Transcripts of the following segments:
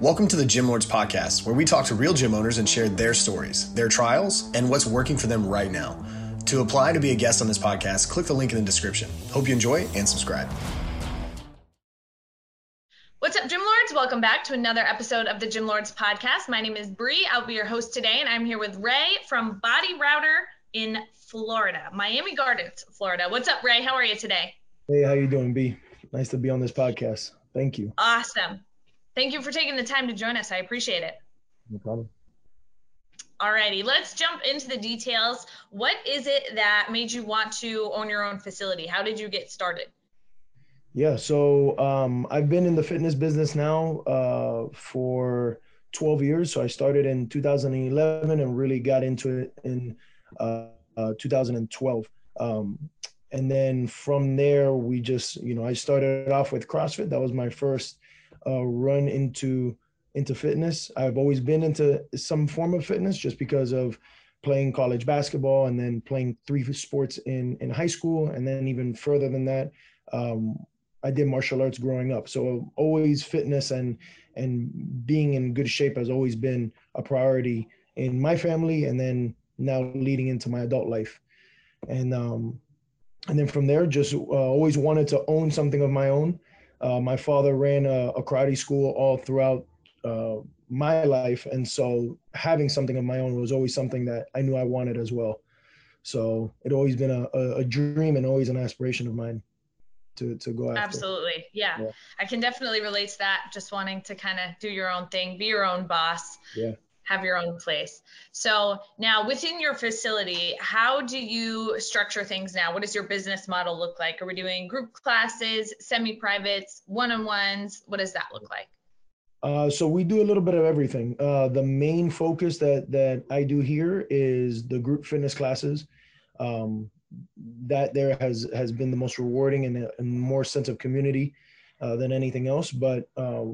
Welcome to the Gym Lords Podcast, where we talk to real gym owners and share their stories, their trials, and what's working for them right now. To apply to be a guest on this podcast, click the link in the description. Hope you enjoy and subscribe. What's up, Gym Lords? Welcome back to another episode of the Gym Lords Podcast. My name is Bree. I'll be your host today, and I'm here with Ray from Body Router in Florida, Miami Gardens, Florida. What's up, Ray? How are you today? Hey, how you doing, B? Nice to be on this podcast. Thank you. Awesome. Thank you for taking the time to join us. I appreciate it. No problem. Alrighty, let's jump into the details. What is it that made you want to own your own facility? How did you get started? Yeah, so um, I've been in the fitness business now uh, for 12 years. So I started in 2011 and really got into it in uh, uh, 2012. Um, and then from there, we just, you know, I started off with CrossFit. That was my first uh, run into into fitness. I've always been into some form of fitness just because of playing college basketball and then playing three sports in in high school. And then even further than that um, I did martial arts growing up. So always fitness and and being in good shape has always been a priority in my family and then now leading into my adult life. And um and then from there just uh, always wanted to own something of my own uh, my father ran a, a, karate school all throughout uh, my life, and so having something of my own was always something that I knew I wanted as well. So it always been a, a, a dream and always an aspiration of mine to to go after. Absolutely, yeah. yeah. I can definitely relate to that. Just wanting to kind of do your own thing, be your own boss. Yeah have your own place. So now within your facility, how do you structure things now? What does your business model look like? Are we doing group classes, semi-privates, one-on-ones? What does that look like? Uh, so we do a little bit of everything. Uh, the main focus that that I do here is the group fitness classes. Um, that there has has been the most rewarding and, and more sense of community uh, than anything else. But uh,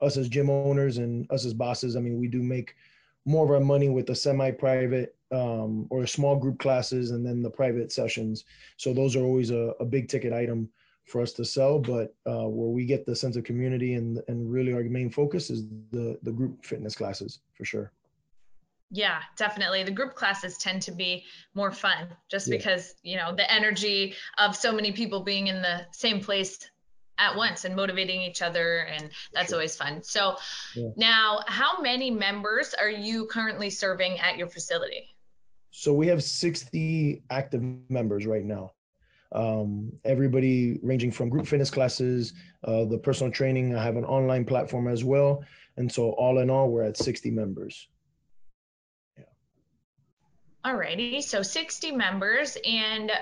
us as gym owners and us as bosses, I mean, we do make more of our money with the semi-private um, or small group classes and then the private sessions. So those are always a, a big ticket item for us to sell, but uh, where we get the sense of community and and really our main focus is the the group fitness classes for sure. Yeah, definitely. The group classes tend to be more fun just yeah. because, you know, the energy of so many people being in the same place at once and motivating each other and that's sure. always fun. So yeah. now how many members are you currently serving at your facility? So we have 60 active members right now. Um, everybody ranging from group fitness classes uh, the personal training i have an online platform as well. And so all in all we're at 60 members. Yeah. Alrighty so 60 members and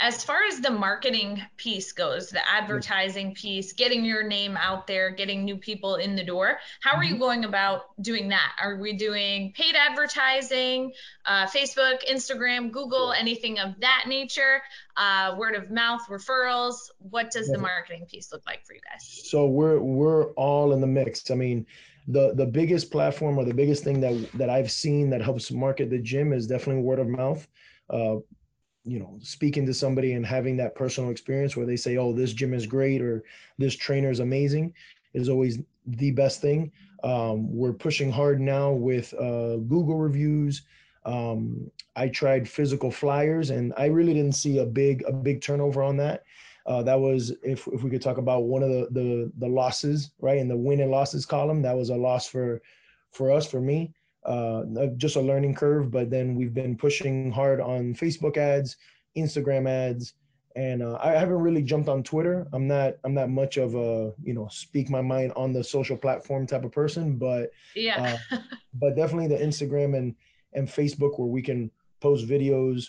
as far as the marketing piece goes, the advertising piece, getting your name out there, getting new people in the door, how are you mm-hmm. going about doing that? Are we doing paid advertising, uh, Facebook, Instagram, Google, anything of that nature? Uh, word of mouth referrals? What does the marketing piece look like for you guys? So we're we're all in the mix. I mean, the the biggest platform or the biggest thing that that I've seen that helps market the gym is definitely word of mouth. Uh, you know speaking to somebody and having that personal experience where they say oh this gym is great or this trainer is amazing is always the best thing. Um, we're pushing hard now with uh, google reviews. Um, i tried physical flyers and i really didn't see a big a big turnover on that. Uh, that was if, if we could talk about one of the, the the losses right in the win and losses column that was a loss for for us for me uh, just a learning curve. But then we've been pushing hard on Facebook ads, Instagram ads, and uh, I haven't really jumped on Twitter. I'm not I'm not much of a you know speak my mind on the social platform type of person, but yeah, uh, but definitely the Instagram and and Facebook where we can post videos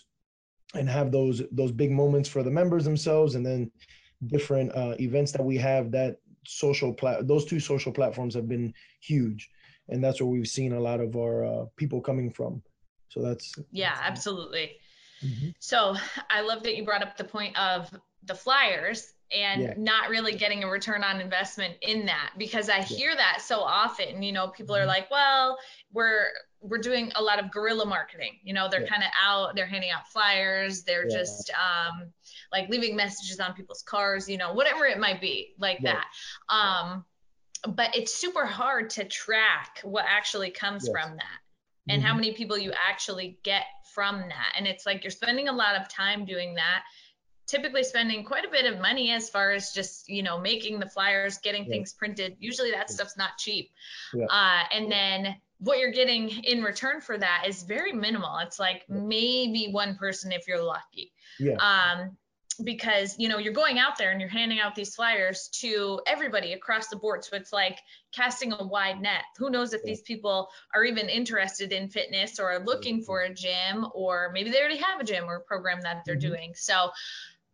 and have those those big moments for the members themselves, and then different uh, events that we have that social plat those two social platforms have been huge and that's where we've seen a lot of our uh, people coming from. So that's yeah, that's absolutely. Mm-hmm. So I love that you brought up the point of the flyers and yeah. not really getting a return on investment in that because I hear that so often. You know, people are mm-hmm. like, well, we're we're doing a lot of guerrilla marketing. You know, they're yeah. kind of out, they're handing out flyers, they're just um, like leaving messages on people's cars, you know, whatever it might be, like that. Um, but it's super hard to track what actually comes yes. from that and mm-hmm. how many people you actually get from that. And it's like you're spending a lot of time doing that typically spending quite a bit of money as far as just you know making the flyers getting yeah. things printed usually that stuff's not cheap yeah. uh, and then what you're getting in return for that is very minimal it's like maybe one person if you're lucky yeah. um, because you know you're going out there and you're handing out these flyers to everybody across the board. So it's like casting a wide net. Who knows if these people are even interested in fitness or are looking for a gym or maybe they already have a gym or a program that they're mm-hmm. doing. So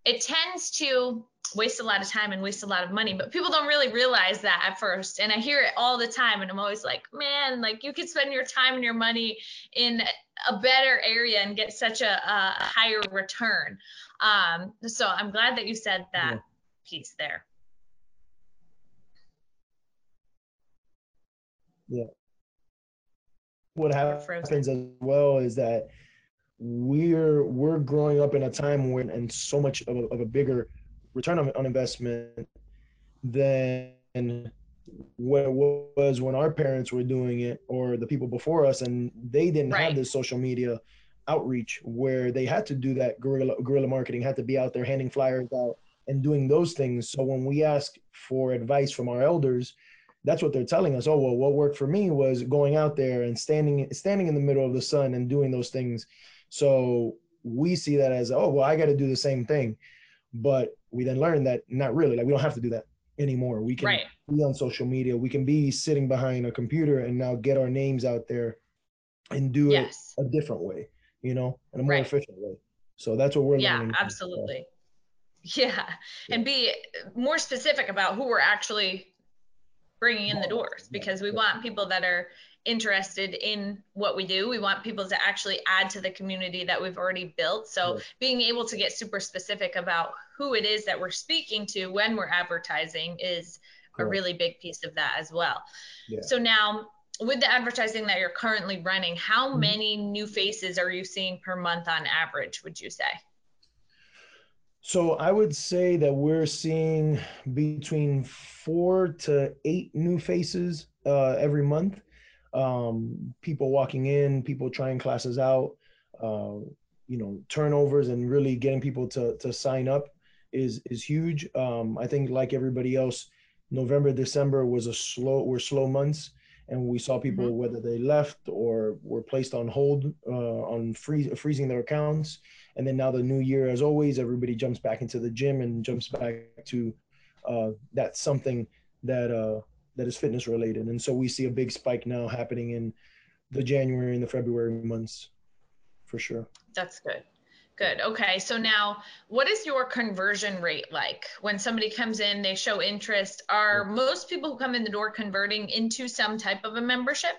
it tends to waste a lot of time and waste a lot of money but people don't really realize that at first. And i hear it all the time and i'm always like man like you could spend your time and your money in a better area and get such a, a higher return. Um, so i'm glad that you said that yeah. piece there. Yeah. What happens as well is that we're we're growing up in a time when and so much of a, of a bigger return on, on investment than what it was when our parents were doing it or the people before us and they didn't right. have this social media outreach where they had to do that. Guerrilla guerrilla marketing had to be out there handing flyers out and doing those things. So when we ask for advice from our elders that's what they're telling us oh well what worked for me was going out there and standing standing in the middle of the sun and doing those things so we see that as, oh, well, I got to do the same thing. But we then learn that not really, like we don't have to do that anymore. We can right. be on social media. We can be sitting behind a computer and now get our names out there and do yes. it a different way, you know, in a more right. efficient way. So that's what we're yeah, learning. Yeah, absolutely. Yeah. And be more specific about who we're actually bringing in the doors because we want people that are interested in what we do. We want people to actually add to the community that we've already built. So being able to get super specific about who it is that we're speaking to when we're advertising is a really big piece of that as well. Yeah. So now with the advertising that you're currently running, how mm-hmm. many new faces are you seeing per month on average, would you say? So I would say that we're seeing between four to eight new faces uh, every month. Um, people walking in, people trying classes out, uh, you know, turnovers and really getting people to to sign up is is huge. Um, I think like everybody else, November, December was a slow were slow months, and we saw people mm-hmm. whether they left or were placed on hold uh, on freeze, freezing their accounts. And then now the new year, as always, everybody jumps back into the gym and jumps back to uh, that's something that uh, that is fitness related. And so we see a big spike now happening in the January and the February months for sure. That's good. Good. Okay. So now, what is your conversion rate like when somebody comes in, they show interest? Are most people who come in the door converting into some type of a membership?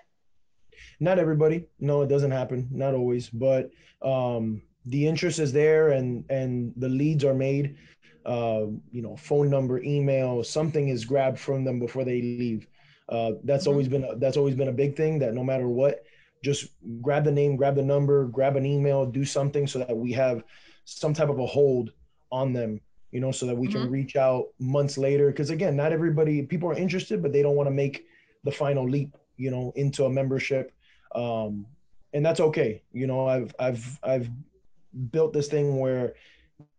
Not everybody. No, it doesn't happen. Not always, but um, the interest is there and and the leads are made uh, you know, phone number, email, something is grabbed from them before they leave. Uh, that's mm-hmm. always been a, that's always been a big thing. That no matter what, just grab the name, grab the number, grab an email, do something so that we have some type of a hold on them. You know, so that we mm-hmm. can reach out months later. Because again, not everybody people are interested, but they don't want to make the final leap. You know, into a membership, um, and that's okay. You know, I've I've I've built this thing where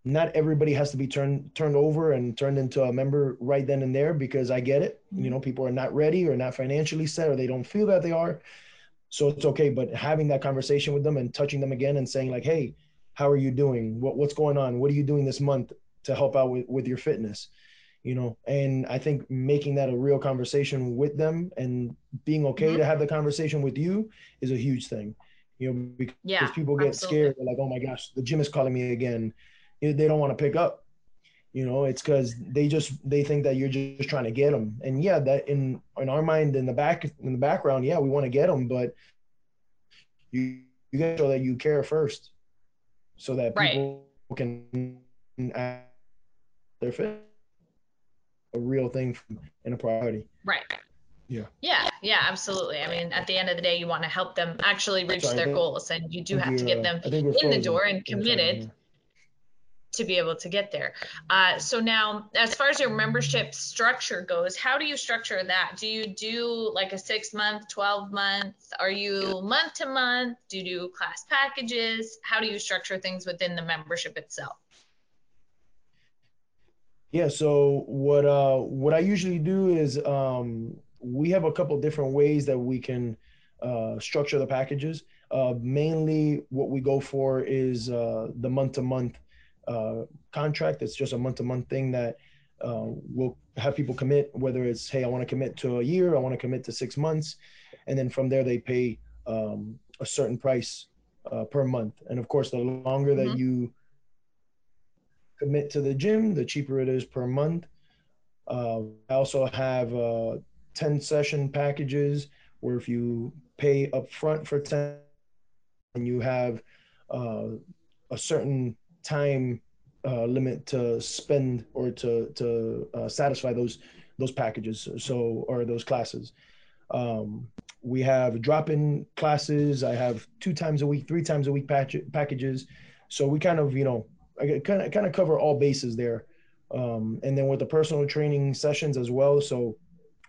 not everybody has to be turned turned over and turned into a member right then and there because I get it. You know, people are not ready or not financially set or they don't feel that they are. So it's okay. But having that conversation with them and touching them again and saying like, hey, how are you doing? What what's going on? What are you doing this month to help out with, with your fitness? You know, and I think making that a real conversation with them and being okay mm-hmm. to have the conversation with you is a huge thing. You know, because yeah, people get absolutely. scared. They're like, oh my gosh, the gym is calling me again they don't want to pick up you know it's because they just they think that you're just trying to get them and yeah that in in our mind in the back in the background yeah we want to get them but you you got to show that you care first so that people right. can act their fit a real thing and a priority. Right. Yeah. Yeah yeah absolutely. I mean at the end of the day you want to help them actually reach Sorry, their goals and you do have to get uh, them in the door and committed to be able to get there. Uh, so now, as far as your membership structure goes, how do you structure that? Do you do like a six month, 12 month? Are you month to month? Do you do class packages? How do you structure things within the membership itself? Yeah. So what uh what I usually do is um we have a couple different ways that we can uh, structure the packages. Uh, mainly, what we go for is uh, the month to month contract. It's just a month to month thing that uh, we'll have people commit, whether it's, hey, I want to commit to a year, I want to commit to six months. And then from there, they pay um, a certain price uh, per month. And of course, the longer mm-hmm. that you commit to the gym, the cheaper it is per month. Uh, I also have uh, 10 session packages where if you pay up front for 10 and you have uh, a certain time uh, limit to spend or to to uh, satisfy those those packages. So or those classes. Um, we have drop-in classes. I have two times a week three times a week patch- packages. So we kind of you know I kind of kind of cover all bases there. Um, and then with the personal training sessions as well. So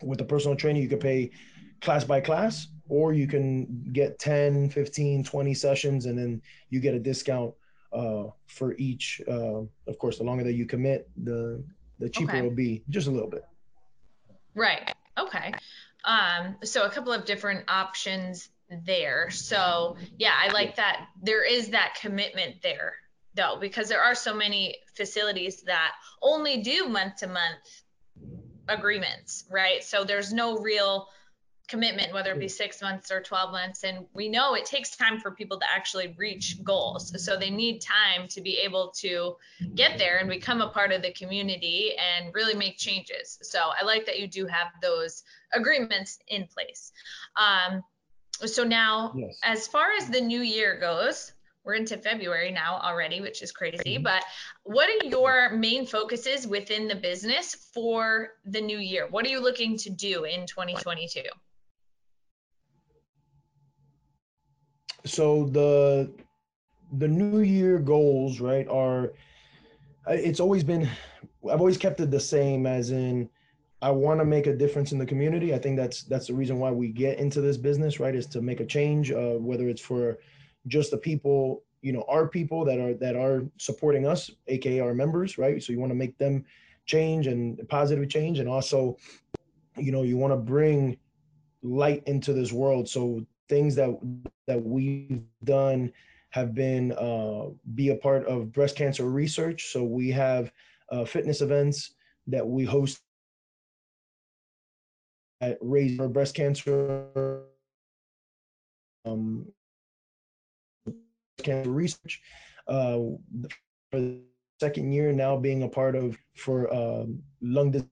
with the personal training you could pay class by class or you can get 10 15 20 sessions and then you get a discount uh, for each. Uh, of course, the longer that you commit, the the cheaper okay. it will be, just a little bit. Right. Okay. Um, so a couple of different options there. So yeah, I like that. There is that commitment there though, because there are so many facilities that only do month to month agreements, right? So there's no real commitment, whether it be six months or 12 months. And we know it takes time for people to actually reach goals. So they need time to be able to get there and become a part of the community and really make changes. So I like that you do have those agreements in place. Um, so now, yes. as far as the new year goes, we're into February now already, which is crazy. But what are your main focuses within the business for the new year? What are you looking to do in 2022? So the the new year goals right are it's always been i've always kept it the same as in i want to make a difference in the community. I think that's that's the reason why we get into this business right is to make a change uh, whether it's for just the people you know our people that are that are supporting us aka our members right? So you want to make them change and positive change and also you know you want to bring light into this world. So things that that we've done have been uh, be a part of breast cancer research. So we have uh, fitness events that we host at Raise for Breast Cancer um, cancer research. Uh, for the second year now, being a part of for um, lung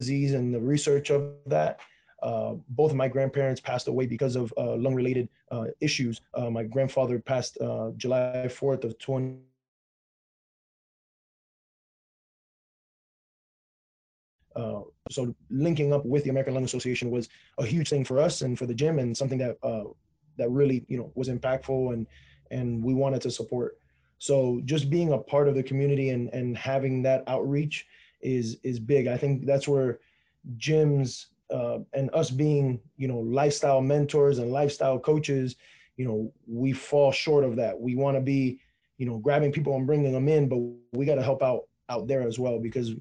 disease and the research of that. Uh, both of my grandparents passed away because of uh, lung related uh, issues. Uh, my grandfather passed uh, July 4th of 20. so linking up with the American Lung Association was a huge thing for us and for the gym and something that that really you know was impactful and and we wanted to support. So just being a part of the community and and having that outreach is is big. I think that's where gyms uh, and us being you know lifestyle mentors and lifestyle coaches you know we fall short of that. We want to be you know grabbing people and bringing them in but we got to help out out there as well because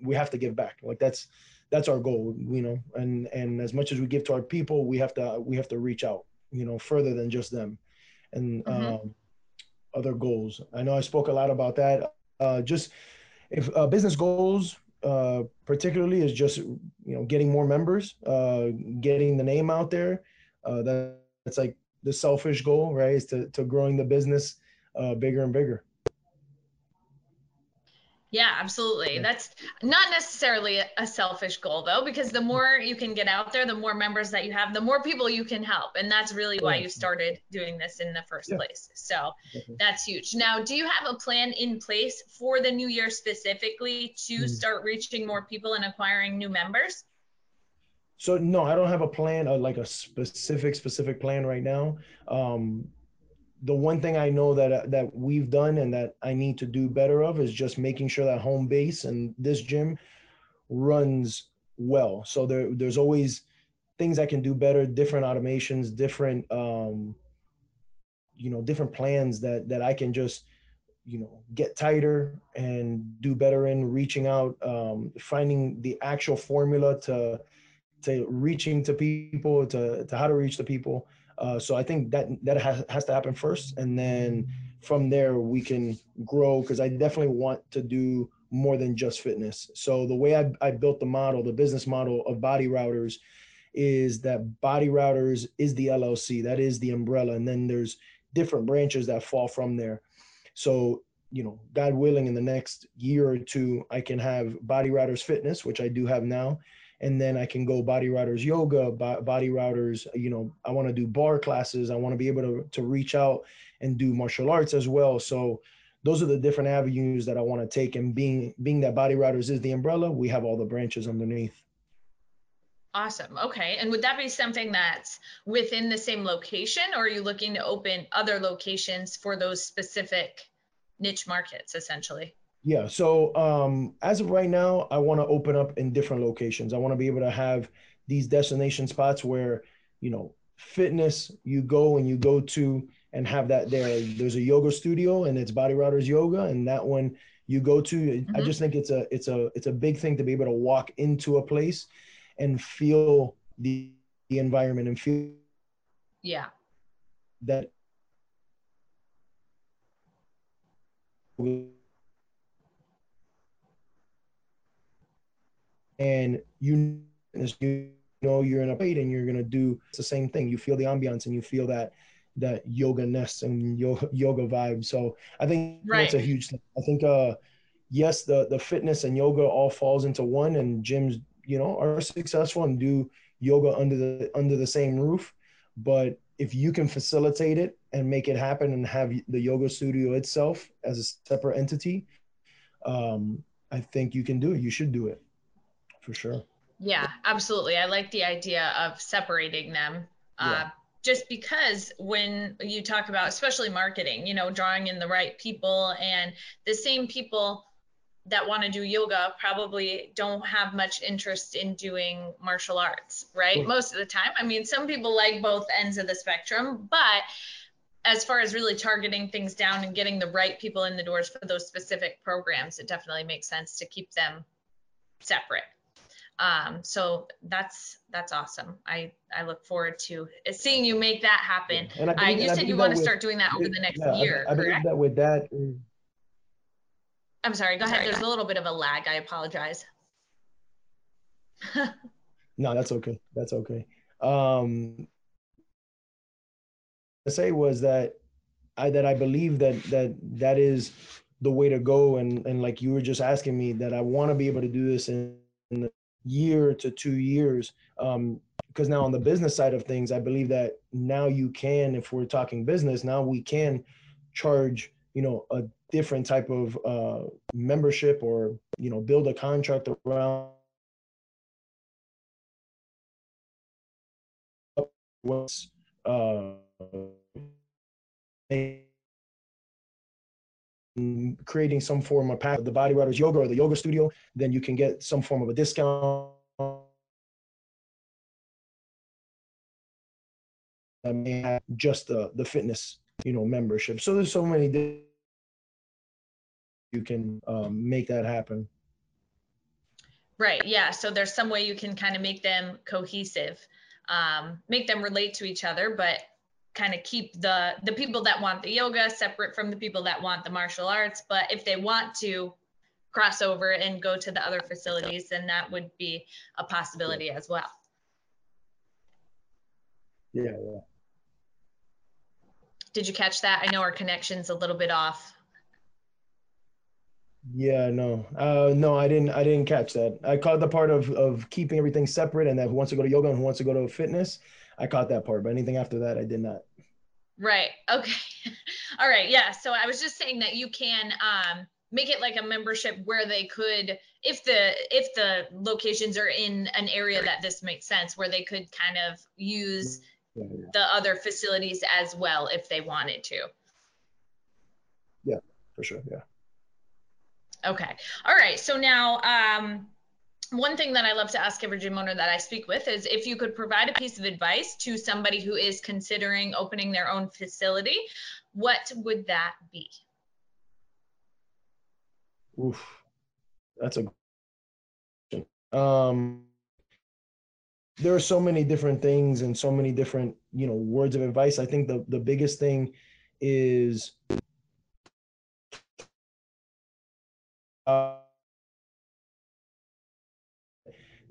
we have to give back. Like that's that's our goal you know and and as much as we give to our people we have to we have to reach out you know further than just them. And mm-hmm. um, other goals. I know i spoke a lot about that. Uh, just if uh, business goals uh, particularly is just you know getting more members, uh, getting the name out there. Uh, that, that's like the selfish goal, right? Is to to growing the business uh, bigger and bigger. Yeah, absolutely. That's not necessarily a selfish goal though, because the more you can get out there, the more members that you have, the more people you can help. And that's really why you started doing this in the first yeah. place. So that's huge. Now, do you have a plan in place for the new year specifically to mm-hmm. start reaching more people and acquiring new members? So no, I don't have a plan, uh, like a specific specific plan right now. Um, the one thing I know that that we've done and that I need to do better of is just making sure that home base and this gym runs well. So there there's always things I can do better, different automations, different um, you know, different plans that that I can just you know get tighter and do better in reaching out um, finding the actual formula to to reaching to people to, to how to reach the people uh, so i think that that has, has to happen first and then from there we can grow because i definitely want to do more than just fitness so the way I, I built the model the business model of body routers is that body routers is the llc that is the umbrella and then there's different branches that fall from there so, you know, God willing, in the next year or two, I can have Body Routers Fitness, which I do have now. And then I can go Body Routers Yoga, Body Routers, you know, I want to do bar classes. I want to be able to, to reach out and do martial arts as well. So, those are the different avenues that I want to take. And being being that Body Routers is the umbrella, we have all the branches underneath. Awesome. Okay. And would that be something that's within the same location or are you looking to open other locations for those specific niche markets essentially? Yeah. So um, as of right now, I want to open up in different locations. I want to be able to have these destination spots where, you know, fitness you go and you go to and have that there. There's a yoga studio and it's Body Routers Yoga, and that one you go to. Mm-hmm. I just think it's a it's a it's a big thing to be able to walk into a place and feel the, the environment and feel yeah that and you you know you're in a plate and you're gonna do the same thing. You feel the ambiance and you feel that that yoga ness and yoga yoga vibe. So I think right. that's a huge thing. I think uh yes, the the fitness and yoga all falls into one and gyms you know are successful and do yoga under the under the same roof but if you can facilitate it and make it happen and have the yoga studio itself as a separate entity um, i think you can do it you should do it for sure yeah absolutely i like the idea of separating them uh, yeah. just because when you talk about especially marketing you know drawing in the right people and the same people that want to do yoga probably don't have much interest in doing martial arts, right? Most of the time. I mean, some people like both ends of the spectrum, but as far as really targeting things down and getting the right people in the doors for those specific programs, it definitely makes sense to keep them separate. Um, so that's that's awesome. I I look forward to seeing you make that happen. Yeah. Uh, you said you want to start doing that over the next yeah, year. I, I believe that with that I'm sorry, go ahead. There's a little bit of a lag. I apologize. no, that's okay. That's okay. Um, I say was that I that I believe that that that is the way to go, and and like you were just asking me that I want to be able to do this in, in a year to two years. Um, because now on the business side of things, I believe that now you can, if we're talking business, now we can charge you know a different type of uh, membership or you know build a contract around what's uh, creating some form of pack the body routers yoga or the yoga studio then you can get some form of a discount that may have just the the fitness you know membership so there's so many you can um, make that happen. Right. Yeah. So there's some way you can kind of make them cohesive, um, make them relate to each other, but kind of keep the the people that want the yoga separate from the people that want the martial arts. But if they want to cross over and go to the other facilities, then that would be a possibility as well. Yeah, yeah. Did you catch that? I know our connection's a little bit off. Yeah, no, uh, no, I didn't. I didn't catch that. I caught the part of of keeping everything separate, and that who wants to go to yoga and who wants to go to fitness. I caught that part, but anything after that, I did not. Right. Okay. All right. Yeah. So I was just saying that you can um, make it like a membership where they could, if the if the locations are in an area that this makes sense, where they could kind of use yeah, yeah. the other facilities as well if they wanted to. Yeah, for sure. Yeah. Okay. All right. So now, um, one thing that I love to ask every gym owner that I speak with is if you could provide a piece of advice to somebody who is considering opening their own facility, what would that be? Oof, that's a um there are so many different things and so many different you know words of advice. I think the the biggest thing is uh,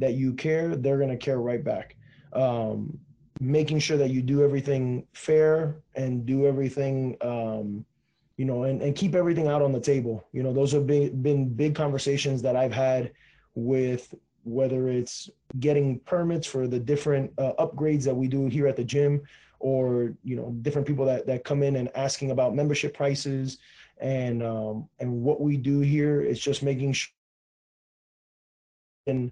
that you care, they're going to care right back. Um, making sure that you do everything fair and do everything, um, you know, and, and keep everything out on the table. You know, those have been, been big conversations that I've had with whether it's getting permits for the different uh, upgrades that we do here at the gym or you know different people that, that come in and asking about membership prices and um, and what we do here is just making sure and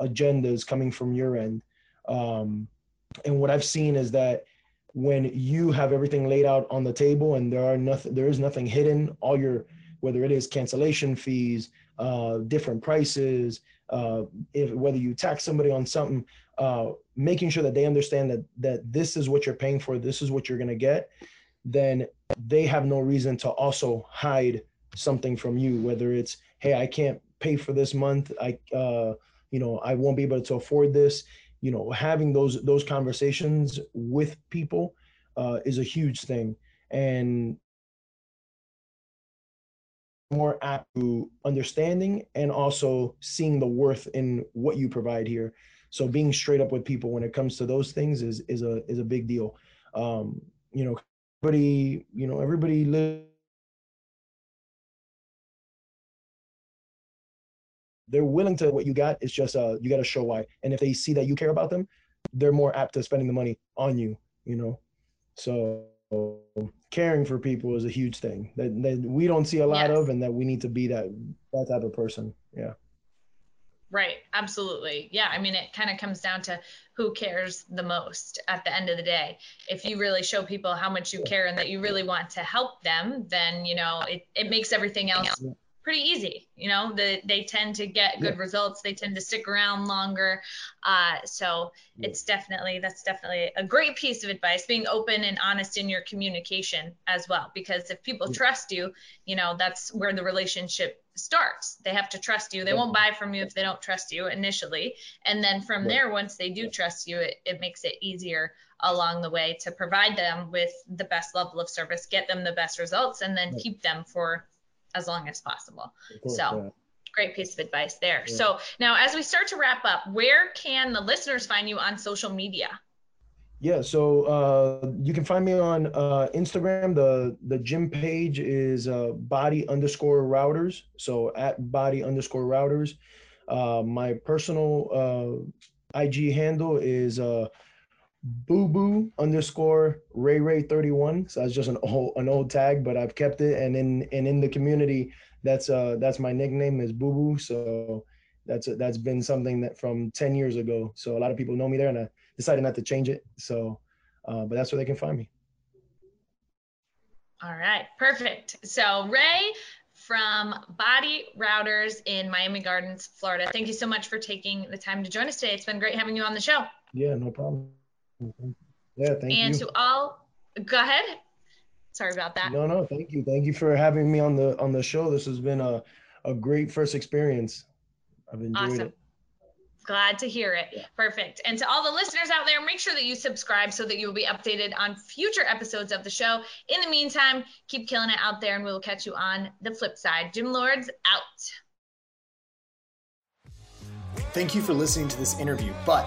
agendas coming from your end. Um, and what i've seen is that when you have everything laid out on the table and there are nothing there is nothing hidden all your whether it is cancellation fees uh, different prices uh, if whether you tax somebody on something uh, making sure that they understand that that this is what you're paying for this is what you're to get then they have no reason to also hide something from you whether it's hey i can't pay for this month. I uh you know i won't be able to afford this. You know having those those conversations with people uh is a huge thing. And more apt to understanding and also seeing the worth in what you provide here. So being straight up with people when it comes to those things is is a is a big deal. Um you know everybody, you know, everybody lives. They're willing to what you got. It's just uh, you got to show why. And if they see that you care about them, they're more apt to spending the money on you. You know, so caring for people is a huge thing that, that we don't see a lot yes. of, and that we need to be that that type of person. Yeah. Right. Absolutely. Yeah. I mean, it kind of comes down to who cares the most at the end of the day. If you really show people how much you care and that you really want to help them, then, you know, it, it makes everything else pretty easy. You know, the, they tend to get good yeah. results. They tend to stick around longer. Uh, so yeah. it's definitely, that's definitely a great piece of advice, being open and honest in your communication as well. Because if people yeah. trust you, you know, that's where the relationship starts. They have to trust you. They won't buy from you if they don't trust you initially. And then from there, once they do trust you, it, it makes it easier along the way to provide them with the best level of service, get them the best results, and then keep them for as long as possible. Course, so yeah. great piece of advice there. Yeah. So now as we start to wrap up, where can the listeners find you on social media? Yeah, so uh, you can find me on uh, Instagram. The the gym page is uh, body underscore routers. So at body underscore routers. Uh, my personal uh, IG handle is uh, boo boo underscore ray ray 31 so that's just an old an old tag but i've kept it and in and in the community that's uh that's my nickname is boo boo so that's a, that's been something that from 10 years ago so a lot of people know me there and i decided not to change it so uh, but that's where they can find me all right perfect so ray from Body Routers in Miami Gardens, Florida. Thank you so much for taking the time to join us today. It's been great having you on the show. Yeah, no problem. Mm-hmm. Yeah, thank and you. And to all, go ahead. Sorry about that. No, no, thank you. Thank you for having me on the on the show. This has been a a great first experience. I've enjoyed awesome. it. Glad to hear it. Perfect. And to all the listeners out there, make sure that you subscribe so that you will be updated on future episodes of the show. In the meantime, keep killing it out there, and we will catch you on the flip side. Gym Lords out. Thank you for listening to this interview, but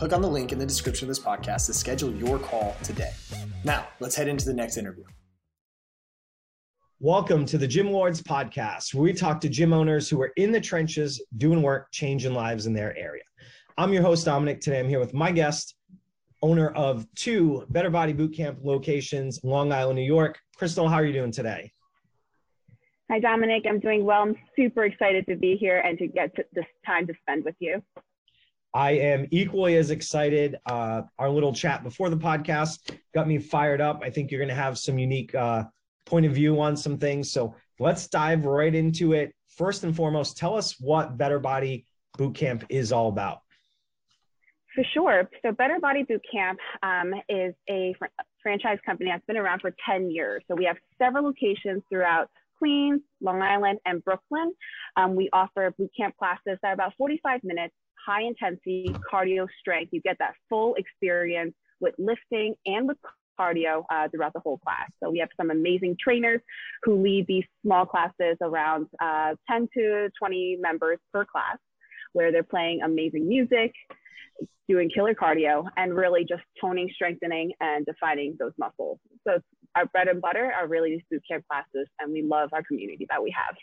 Click on the link in the description of this podcast to schedule your call today. Now, let's head into the next interview. Welcome to the Gym Lords podcast, where we talk to gym owners who are in the trenches doing work, changing lives in their area. I'm your host, Dominic. Today I'm here with my guest, owner of two Better Body Bootcamp locations, Long Island, New York. Crystal, how are you doing today? Hi, Dominic. I'm doing well. I'm super excited to be here and to get to this time to spend with you. I am equally as excited. Uh, our little chat before the podcast got me fired up. I think you're going to have some unique uh, point of view on some things. So let's dive right into it. First and foremost, tell us what Better Body Bootcamp is all about. For sure. So Better Body Bootcamp um, is a fr- franchise company that's been around for 10 years. So we have several locations throughout Queens, Long Island, and Brooklyn. Um, we offer bootcamp classes that are about 45 minutes, high intensity cardio strength. You get that full experience with lifting and with cardio uh, throughout the whole class. So we have some amazing trainers who lead these small classes around uh, 10 to 20 members per class, where they're playing amazing music, doing killer cardio, and really just toning, strengthening, and defining those muscles. So our bread and butter are really these boot camp classes, and we love our community that we have.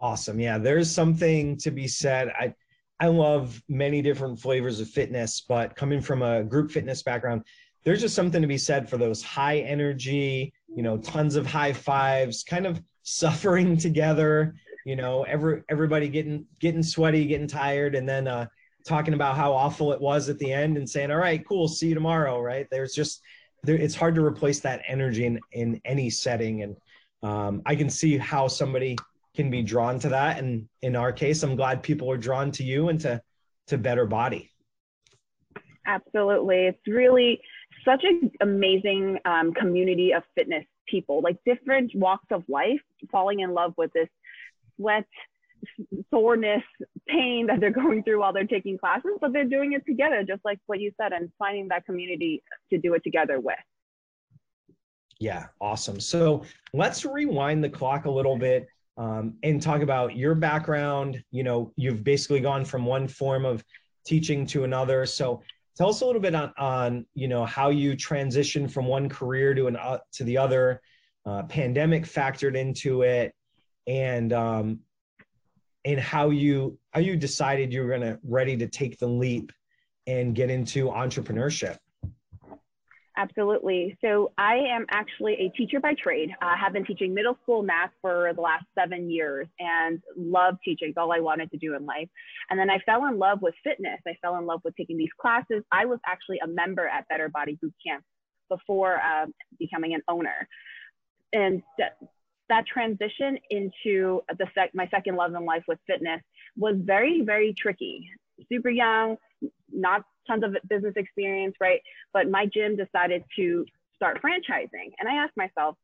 Awesome. Yeah, there's something to be said. I I love many different flavors of fitness, but coming from a group fitness background, there's just something to be said for those high energy, you know, tons of high fives, kind of suffering together, you know, every everybody getting getting sweaty, getting tired, and then uh, talking about how awful it was at the end and saying, "All right, cool, see you tomorrow." Right? There's just there, it's hard to replace that energy in in any setting, and um, I can see how somebody can be drawn to that. And in our case, I'm glad people are drawn to you and to to Better Body. Absolutely, it's really such an amazing um, community of fitness people, like different walks of life, falling in love with this sweat, soreness, pain that they're going through while they're taking classes, but they're doing it together, just like what you said, and finding that community to do it together with. Yeah, awesome. So let's rewind the clock a little bit um, and talk about your background. You know, you've basically gone from one form of teaching to another. So Tell us a little bit on, on you know how you transitioned from one career to an uh, to the other. Uh, pandemic factored into it, and um, and how you how you decided you were gonna ready to take the leap and get into entrepreneurship. Absolutely. So I am actually a teacher by trade. I have been teaching middle school math for the last seven years and love teaching. It's all I wanted to do in life. And then I fell in love with fitness. I fell in love with taking these classes. I was actually a member at Better Body Boot Camp before uh, becoming an owner. And that, that transition into the sec- my second love in life with fitness was very, very tricky. Super young, not tons of business experience, right? But my gym decided to start franchising. And I asked myself,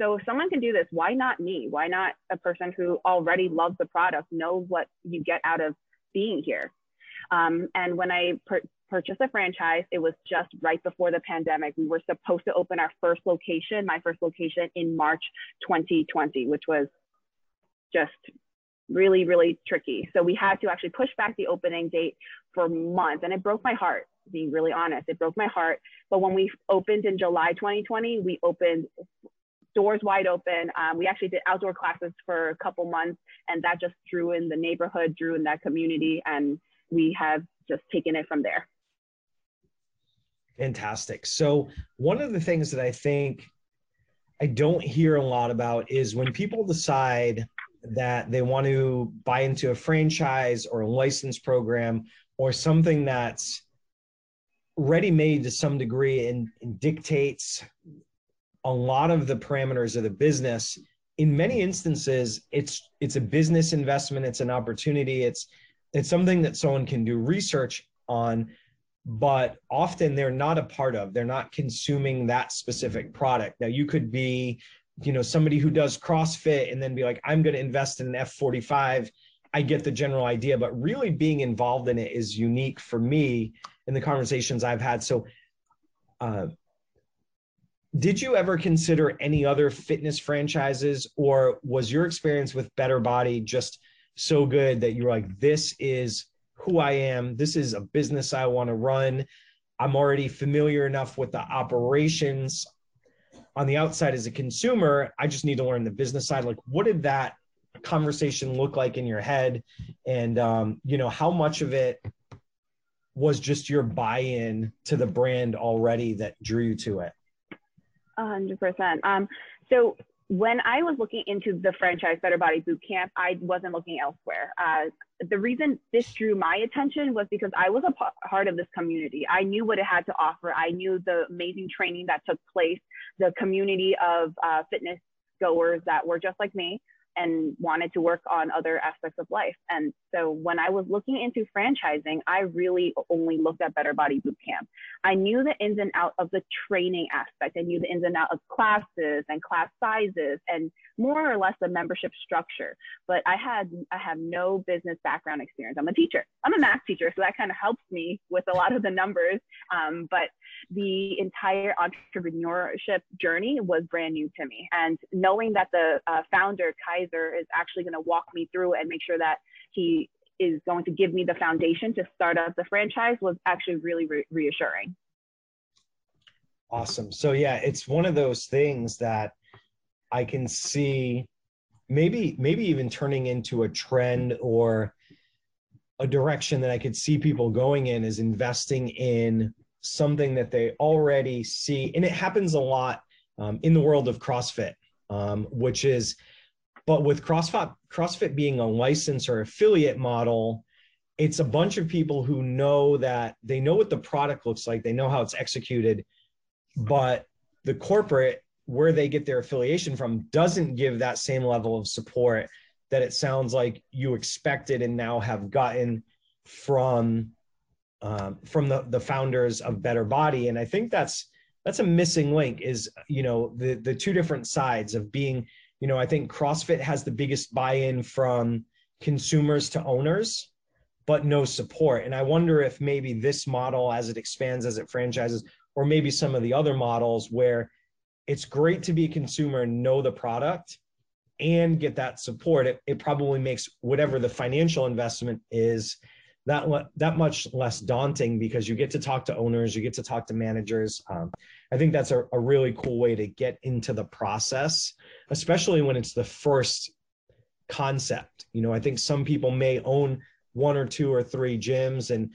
so if someone can do this, why not me? Why not a person who already loves the product, knows what you get out of being here? Um, and when I purchased a franchise, it was just right before the pandemic. We were supposed to open our first location, my first location in March 2020, which was just really, really tricky. So we had to actually push back the opening date for months and it broke my heart, being really honest. It broke my heart. But when we opened in July 2020, we opened doors wide open. Um, we actually did outdoor classes for a couple months and that just drew in the neighborhood, drew in that community, and we have just taken it from there. Fantastic. So, one of the things that I think I don't hear a lot about is when people decide that they want to buy into a franchise or a license program or something that's ready made to some degree and, and, dictates a lot of the parameters of the business. In many instances it's it's a business investment. It's an opportunity. It's it's something that someone can do research on but often they're not a part of. They're not consuming that specific product. Now you could be you know somebody who does crossfit and then be like i'm going to invest in an f45 i get the general idea but really being involved in it is unique for me in the conversations i've had so uh, did you ever consider any other fitness franchises or was your experience with better body just so good that you're like this is who I am. This is a business I want to run. I'm already familiar enough with the operations on the outside as a consumer. I just need to learn the business side. Like, what did that conversation look like in your head? And, um, you know, how much of it was just your buy in to the brand already that drew you to it? A hundred percent. Um, so when I was looking into the franchise Better Body Boot Camp, I wasn't looking elsewhere. Uh, the reason this drew my attention was because I was a part of this community. I knew what it had to offer. I knew the amazing training that took place, the community of uh, fitness goers that were just like me and wanted to work on other aspects of life. And so when I was looking into franchising, I really only looked at Better Body Bootcamp. I knew the ins and out of the training aspect. I knew the ins and out of classes and class sizes and more or less the membership structure. But I had I have no business background experience. I'm a teacher. I'm a math teacher, so that kind of helps me with a lot of the numbers. Um, but the entire entrepreneurship journey was brand new to me. And knowing that the uh, founder, Kaiser, is actually going to walk me through and make sure that he is going to give me the foundation to start up the franchise was actually really re- reassuring. Awesome. So, yeah, it's one of those things that I can see maybe maybe even turning into a trend or a direction that I could see people going in is investing in something that they already see. And it happens a lot um, in the world of CrossFit, um, which is, but with CrossFit, CrossFit being a license or affiliate model, it's a bunch of people who know that they know what the product looks like, they know how it's executed, but the corporate where they get their affiliation from doesn't give that same level of support that it sounds like you expected and now have gotten from um, from the the founders of Better Body, and I think that's that's a missing link. Is you know the the two different sides of being. You know, I think CrossFit has the biggest buy-in from consumers to owners, but no support. And I wonder if maybe this model, as it expands, as it franchises, or maybe some of the other models where it's great to be a consumer and know the product and get that support, it, it probably makes whatever the financial investment is that that much less daunting because you get to talk to owners, you get to talk to managers. Um, I think that's a, a really cool way to get into the process, especially when it's the first concept. You know, I think some people may own one or two or three gyms and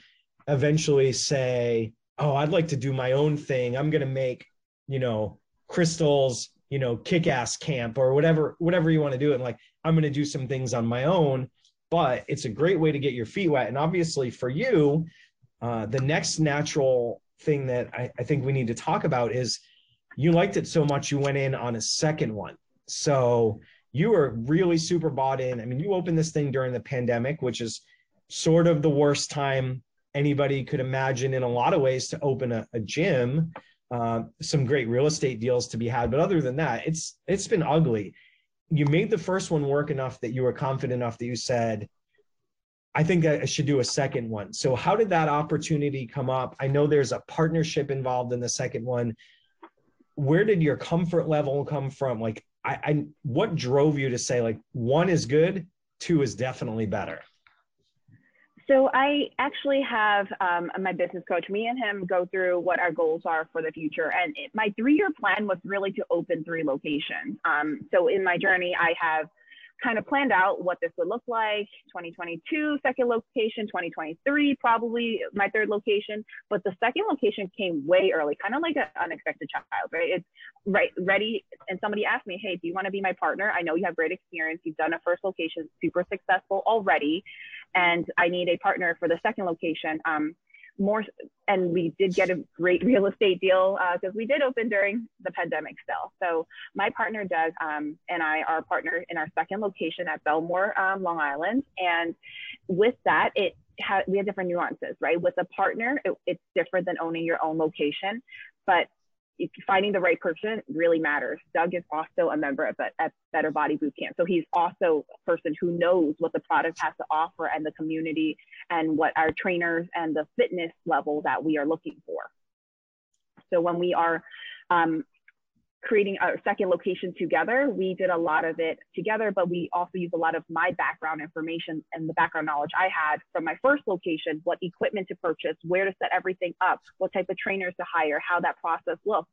eventually say, "Oh, I'd like to do my own thing. I'm going to make, you know, crystals, you know, kick-ass camp or whatever whatever you want to do and like I'm going to do some things on my own." But it's a great way to get your feet wet. And obviously, for you, uh, the next natural thing that I, I think we need to talk about is you liked it so much you went in on a second one. So you were really super bought in. I mean, you opened this thing during the pandemic, which is sort of the worst time anybody could imagine in a lot of ways to open a, a gym. Uh, some great real estate deals to be had, but other than that, it's it's been ugly you made the first one work enough that you were confident enough that you said, I think I should do a second one. So, how did that opportunity come up? I know there's a partnership involved in the second one. Where did your comfort level come from? Like, I, I what drove you to say like one is good, two is definitely better? So I actually have um, my business coach. Me and him go through what our goals are for the future, and it, my three-year plan was really to open three locations. Um, so in my journey, I have kind of planned out what this would look like 2022 second location 2023 probably my third location. But the second location came way early kind of like an unexpected child right? It's right ready and somebody asked me hey do you want to be my partner? I know you have great experience. You've done a first location super successful already and i need a partner for the second location um, more and we did get a great real estate deal because uh, we did open during the pandemic still. So my partner doug um, and i are partner in our second location at Bellmore um, long island. And with that it ha- we have different nuances right? With a partner it, it's different than owning your own location. But finding the right person really matters. Doug is also a member at, at Better Body Bootcamp. So he's also a person who knows what the product has to offer and the community and what our trainers and the fitness level that we are looking for. So when we are um, creating a second location together. We did a lot of it together, but we also used a lot of my background information and the background knowledge I had from my first location, what equipment to purchase, where to set everything up, what type of trainers to hire, how that process looks.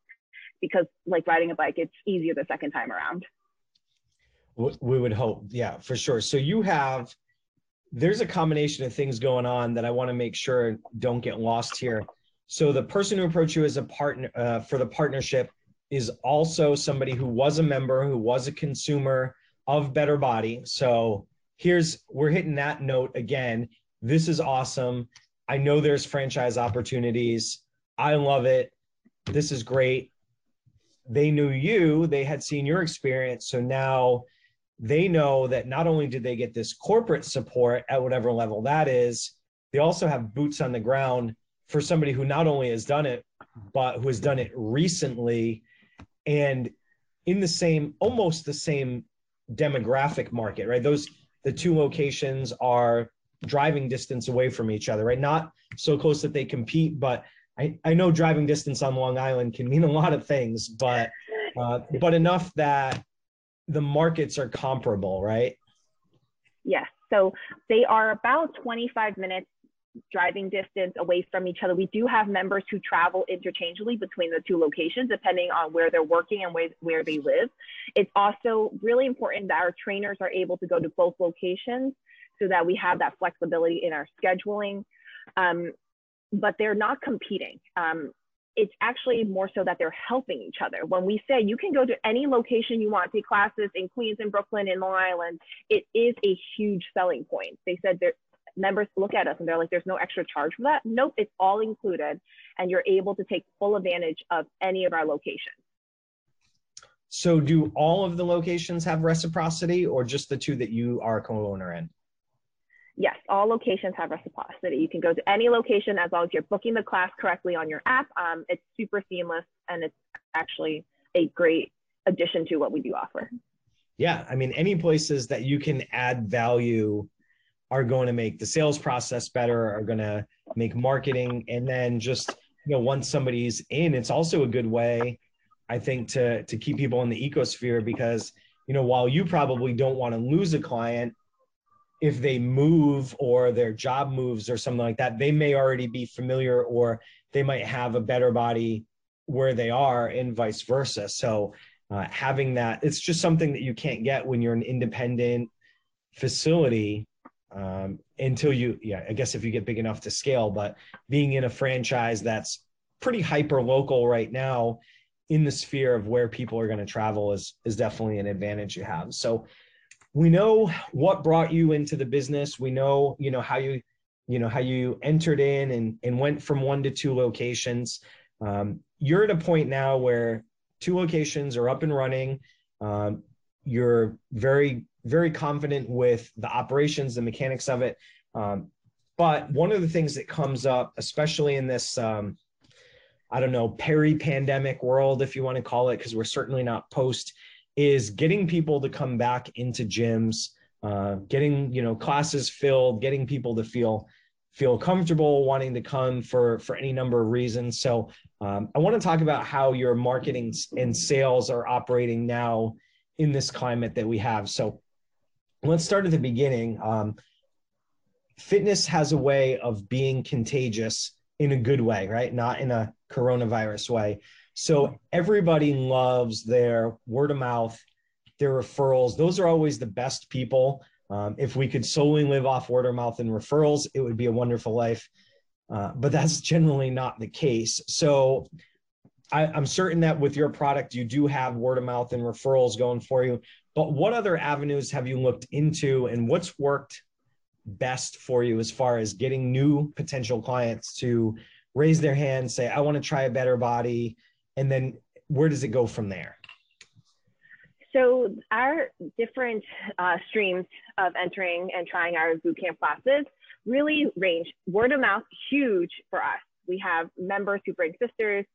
Because like riding a bike, it's easier the second time around. We would hope, yeah, for sure. So you have, there's a combination of things going on that I want to make sure don't get lost here. So the person who approached you as a partner uh, for the partnership is also somebody who was a member, who was a consumer of Better Body. So here's we're hitting that note again. This is awesome. I know there's franchise opportunities. I love it. This is great. They knew you, they had seen your experience. So now they know that not only did they get this corporate support at whatever level that is, they also have boots on the ground for somebody who not only has done it, but who has done it recently and in the same, almost the same demographic market, right? Those, the two locations are driving distance away from each other, right? Not so close that they compete, but I, I know driving distance on Long Island can mean a lot of things, but uh, but enough that the markets are comparable, right? Yes. So they are about 25 minutes driving distance away from each other. We do have members who travel interchangeably between the two locations, depending on where they're working and where, where they live. It's also really important that our trainers are able to go to both locations so that we have that flexibility in our scheduling. Um, but they're not competing. Um, it's actually more so that they're helping each other. When we say you can go to any location you want, take classes in Queens and Brooklyn and Long Island, it is a huge selling point. They said there, members look at us and they're like, there's no extra charge for that. Nope, it's all included. And you're able to take full advantage of any of our locations. So, do all of the locations have reciprocity or just the two that you are co owner in? Yes, all locations have reciprocity. You can go to any location as long as you're booking the class correctly on your app. Um, it's super seamless and it's actually a great addition to what we do offer. Yeah, I mean, any places that you can add value are going to make the sales process better, are going to make marketing, and then just you know once somebody's in, it's also a good way, I think, to to keep people in the ecosphere because you know while you probably don't want to lose a client if they move or their job moves or something like that, they may already be familiar or they might have a better body where they are and vice versa. So uh, having that, it's just something that you can't get when you're an independent facility um, until you, yeah, I guess if you get big enough to scale, but being in a franchise that's pretty hyper local right now in the sphere of where people are going to travel is is definitely an advantage you have. So we know what brought you into the business. We know, you know, how you, you know, how you entered in and and went from one to two locations. Um, you're at a point now where two locations are up and running. Um, you're very very confident with the operations, the mechanics of it. Um, but one of the things that comes up, especially in this, um, I don't know, peri-pandemic world, if you want to call it, because we're certainly not post, is getting people to come back into gyms, uh, getting you know classes filled, getting people to feel feel comfortable wanting to come for for any number of reasons. So um, I want to talk about how your marketing and sales are operating now in this climate that we have. So let's start at the beginning. Um, fitness has a way of being contagious in a good way, right? Not in a coronavirus way. So everybody loves their word of mouth, their referrals. Those are always the best people. Um, if we could solely live off word of mouth and referrals, it would be a wonderful life. Uh, but that's generally not the case. So I, I'm certain that with your product, you do have word of mouth and referrals going for you. But what other avenues have you looked into and what's worked best for you as far as getting new potential clients to raise their hand, say, I want to try a better body? And then where does it go from there? So our different uh, streams of entering and trying our bootcamp classes really range. Word of mouth, huge for us. We have members who bring sisters,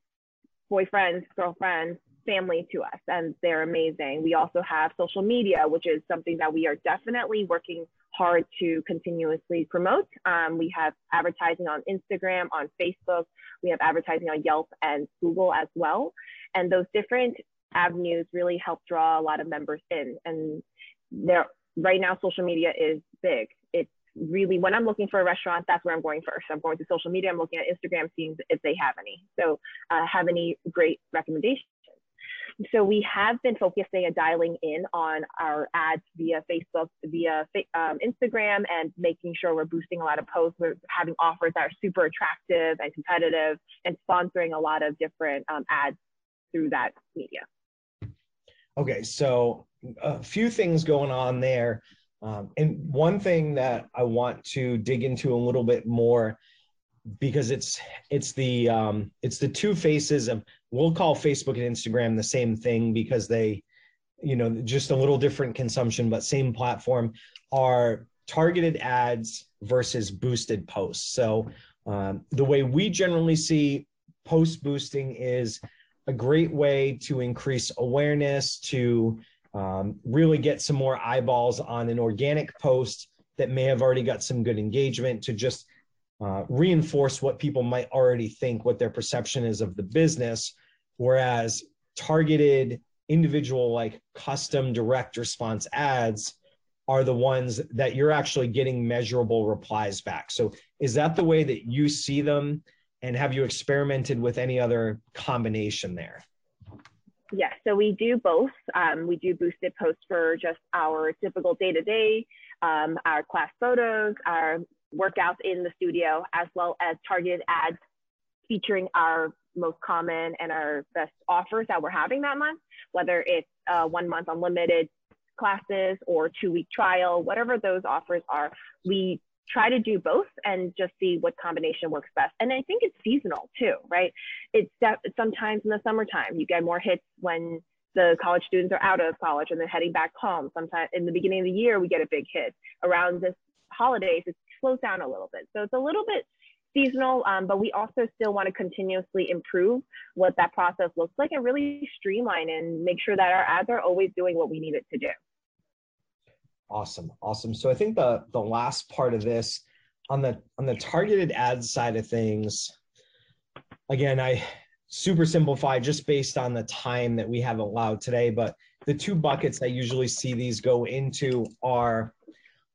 boyfriends, girlfriends, family to us and they're amazing. We also have social media, which is something that we are definitely working hard to continuously promote. Um, we have advertising on Instagram, on Facebook, we have advertising on Yelp and Google as well. And those different avenues really help draw a lot of members in. And there, right now, social media is big. It's really when I'm looking for a restaurant, that's where I'm going first. I'm going to social media. I'm looking at Instagram, seeing if they have any. So, uh, have any great recommendations? So we have been focusing and dialing in on our ads via Facebook, via um, Instagram, and making sure we're boosting a lot of posts. We're having offers that are super attractive and competitive, and sponsoring a lot of different um, ads through that media. Okay, so a few things going on there. Um, and one thing that I want to dig into a little bit more because it's it's the um, it's the two faces of we'll call Facebook and Instagram the same thing because they you know just a little different consumption but same platform are targeted ads versus boosted posts. So um, the way we generally see post boosting is a great way to increase awareness to um, really get some more eyeballs on an organic post that may have already got some good engagement to just uh, reinforce what people might already think what their perception is of the business whereas targeted individual like custom direct response ads are the ones that you're actually getting measurable replies back. So is that the way that you see them? And have you experimented with any other combination there? Yes, so we do both. Um, we do boosted posts for just our typical day to day, our class photos, our workouts in the studio, as well as targeted ads featuring our most common and our best offers that we're having that month, whether it's uh, one month unlimited classes or two week trial, whatever those offers are. We try to do both and just see what combination works best. And I think it's seasonal too, right? It's that sometimes in the summertime you get more hits when the college students are out of college and they're heading back home. Sometimes in the beginning of the year we get a big hit. Around this holidays it slows down a little bit. So it's a little bit seasonal, um, but we also still want to continuously improve what that process looks like and really streamline and make sure that our ads are always doing what we need it to do. Awesome, awesome. So I think the the last part of this on the on the targeted ads side of things, again, I super simplify just based on the time that we have allowed today, but the two buckets I usually see these go into are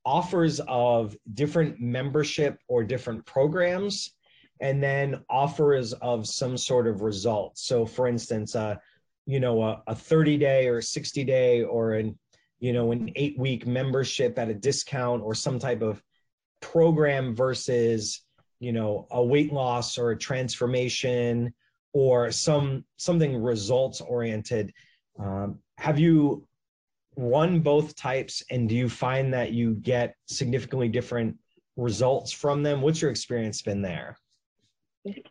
offers of different membership or different programs and then offers of some sort of results. So for instance, uh, you know, a, a 30 day or 60 day or an you know, an eight week membership at a discount or some type of program versus, you know, a weight loss or a transformation or some something results oriented. Um, have you run both types and do you find that you get significantly different results from them? What's your experience been there?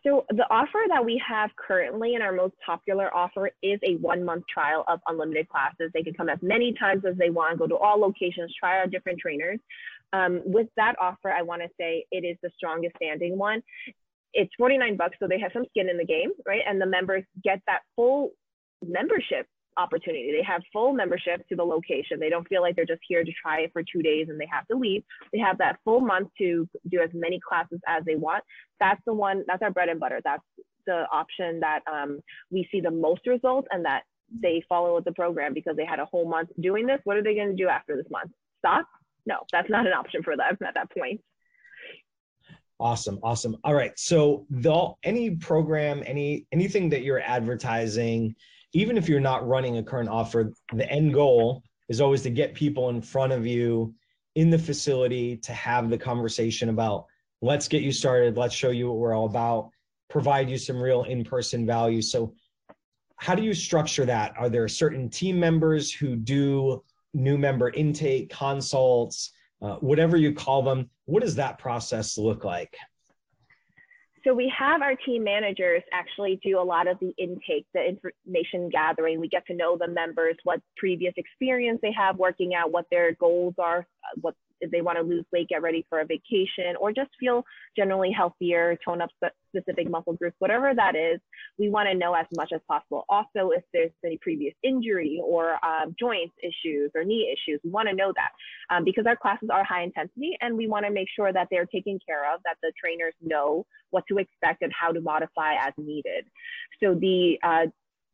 So the offer that we have currently and our most popular offer is a one month trial of unlimited classes. They can come as many times as they want, go to all locations, try our different trainers. Um, with that offer, I want to say it is the strongest standing one. It's 49 bucks, so they have some skin in the game, right? And the members get that full membership opportunity. They have full membership to the location. They don't feel like they're just here to try it for two days and they have to leave. They have that full month to do as many classes as they want. That's the one, that's our bread and butter. That's the option that um, we see the most results and that they follow the program because they had a whole month doing this. What are they going to do after this month? Stop? No, that's not an option for them at that point. Awesome, awesome. All right. So the any program, any anything that you're advertising, even if you're not running a current offer, the end goal is always to get people in front of you in the facility to have the conversation about let's get you started, let's show you what we're all about, provide you some real in person value. So, how do you structure that? Are there certain team members who do new member intake, consults, uh, whatever you call them? What does that process look like? So we have our team managers actually do a lot of the intake, the information gathering. We get to know the members, what previous experience they have working out, what their goals are, what if they want to lose weight, get ready for a vacation, or just feel generally healthier, tone up specific muscle groups, whatever that is, we want to know as much as possible. Also, if there's any previous injury or um, joints issues or knee issues, we want to know that um, because our classes are high intensity and we want to make sure that they're taken care of, that the trainers know what to expect and how to modify as needed. So the uh,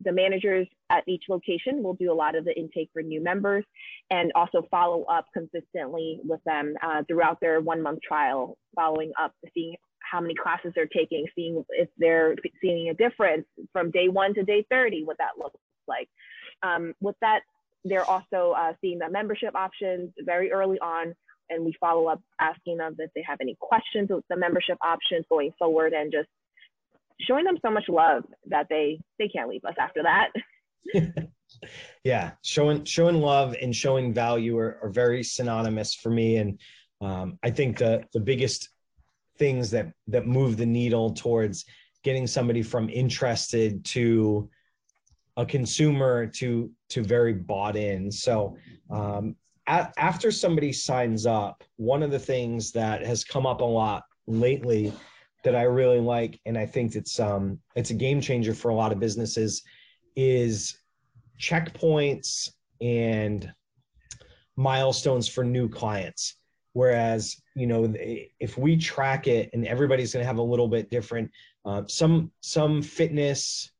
the managers at each location will do a lot of the intake for new members and also follow up consistently with them uh, throughout their one month trial, following up, seeing how many classes they're taking, seeing if they're seeing a difference from day one to day 30, what that looks like. Um, with that, they're also uh, seeing the membership options very early on, and we follow up asking them if they have any questions with the membership options going forward, and just showing them so much love that they they can't leave us after that. yeah, showing showing love and showing value are, are very synonymous for me, and um, I think the the biggest things that that move the needle towards getting somebody from interested to a consumer to to very bought in. So um, at, after somebody signs up, one of the things that has come up a lot lately that I really like, and I think it's um it's a game changer for a lot of businesses, is checkpoints and milestones for new clients. Whereas you know if we track it, and everybody's going to have a little bit different. Uh, some some fitness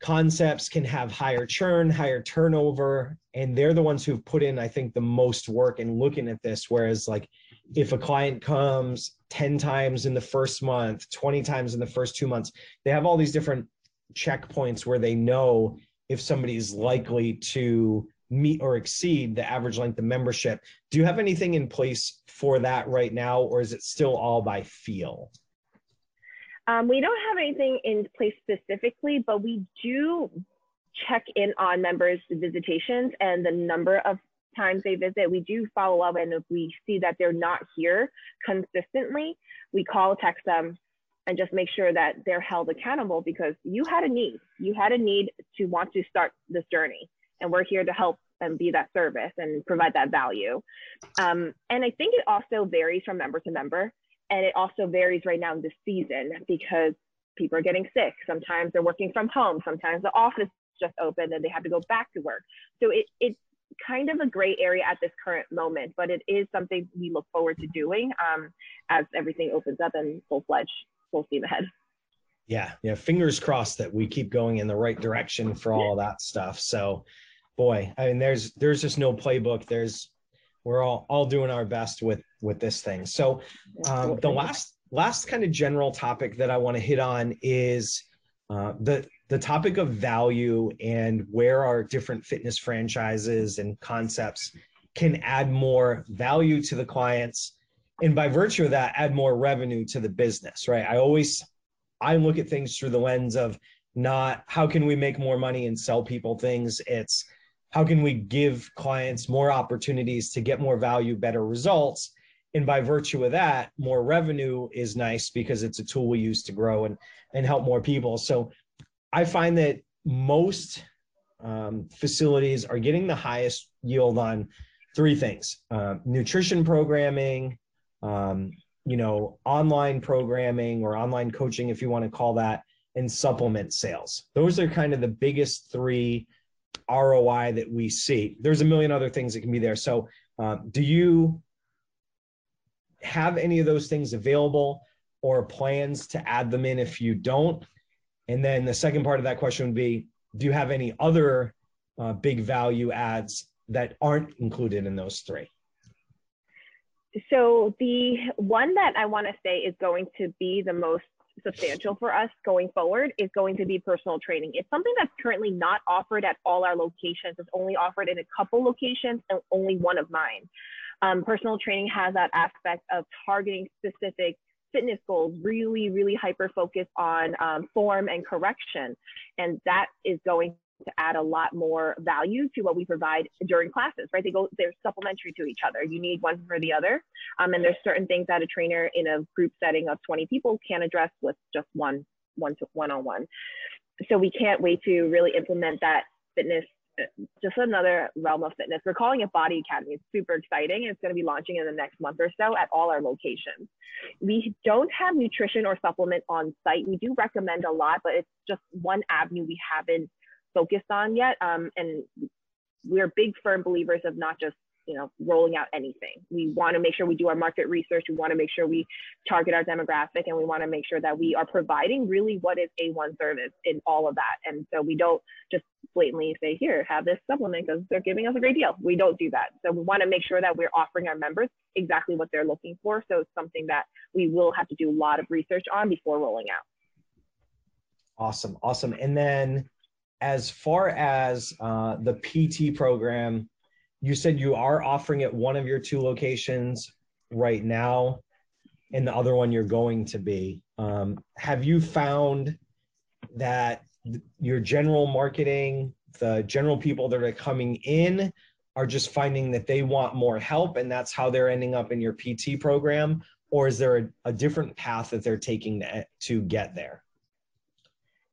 concepts can have higher churn, higher turnover, and they're the ones who've put in, I think, the most work in looking at this. Whereas, like, if a client comes 10 times in the first month, 20 times in the first two months, they have all these different checkpoints where they know if somebody is likely to meet or exceed the average length of membership. Do you have anything in place for that right now, or is it still all by feel? Um, we don't have anything in place specifically, but we do check in on members' visitations and the number of times they visit. We do follow up, and if we see that they're not here consistently, we call, text them, and just make sure that they're held accountable because you had a need. You had a need to want to start this journey, and we're here to help and be that service and provide that value. Um, and I think it also varies from member to member. And it also varies right now in this season because people are getting sick. Sometimes they're working from home. Sometimes the office just opened and they have to go back to work. So it, it's kind of a gray area at this current moment, but it is something we look forward to doing um, as everything opens up and full fledged, full steam ahead. Yeah, yeah. Fingers crossed that we keep going in the right direction for all that stuff. So, boy, I mean, there's there's just no playbook. There's we're all all doing our best with with this thing. So um, the last last kind of general topic that I want to hit on is uh, the the topic of value and where our different fitness franchises and concepts can add more value to the clients and by virtue of that add more revenue to the business right i always i look at things through the lens of not how can we make more money and sell people things it's how can we give clients more opportunities to get more value, better results? And by virtue of that, more revenue is nice because it's a tool we use to grow and, and help more people. So I find that most um, facilities are getting the highest yield on three things uh, nutrition programming, um, you know, online programming or online coaching, if you want to call that, and supplement sales. Those are kind of the biggest three ROI that we see. There's a million other things that can be there. So, um, do you have any of those things available or plans to add them in if you don't? And then the second part of that question would be Do you have any other uh, big value adds that aren't included in those three? So, the one that I want to say is going to be the most substantial for us going forward is going to be personal training. It's something that's currently not offered at all our locations. It's only offered in a couple locations and only one of mine. Um, personal training has that aspect of targeting specific fitness goals, really, really hyper focus on um, form and correction. And that is going to add a lot more value to what we provide during classes, right? They go, they're supplementary to each other. You need one for the other. Um, and there's certain things that a trainer in a group setting of 20 people can address with just one, one to one on one. So we can't wait to really implement that fitness just another realm of fitness. We're calling it Body Academy. It's super exciting. And it's going to be launching in the next month or so at all our locations. We don't have nutrition or supplement on site. We do recommend a lot, but it's just one avenue we haven't focused on yet. Um, and we're big firm believers of not just you know rolling out anything. We want to make sure we do our market research. We want to make sure we target our demographic, and we want to make sure that we are providing really what is A1 service in all of that. And so we don't just blatantly say, "Here, have this supplement because they're giving us a great deal." We don't do that. So we want to make sure that we're offering our members exactly what they're looking for. So it's something that we will have to do a lot of research on before rolling out. Awesome, awesome. And then as far as uh, the PT program, you said you are offering at one of your two locations right now, and the other one you're going to be. Um, have you found that your general marketing, the general people that are coming in, are just finding that they want more help, and that's how they're ending up in your PT program? Or is there a, a different path that they're taking to, to get there?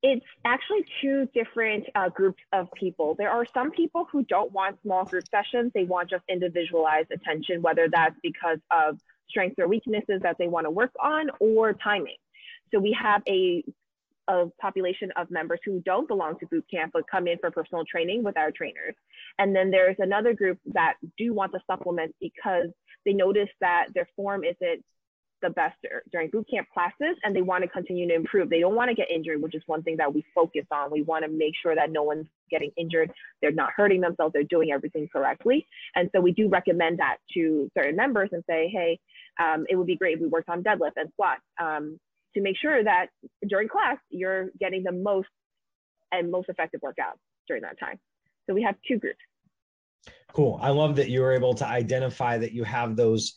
It's actually two different uh, groups of people. There are some people who don't want small group sessions. They want just individualized attention, whether that's because of strengths or weaknesses that they want to work on or timing. So we have a, a population of members who don't belong to boot camp but come in for personal training with our trainers. And then there's another group that do want the supplements because they notice that their form isn't the best during boot camp classes and they want to continue to improve. They don't want to get injured, which is one thing that we focus on. We want to make sure that no one's getting injured, they're not hurting themselves, they're doing everything correctly. And so we do recommend that to certain members and say, hey, um, it would be great if we worked on deadlift and squat um, to make sure that during class you're getting the most and most effective workout during that time. So we have two groups. Cool. I love that you were able to identify that you have those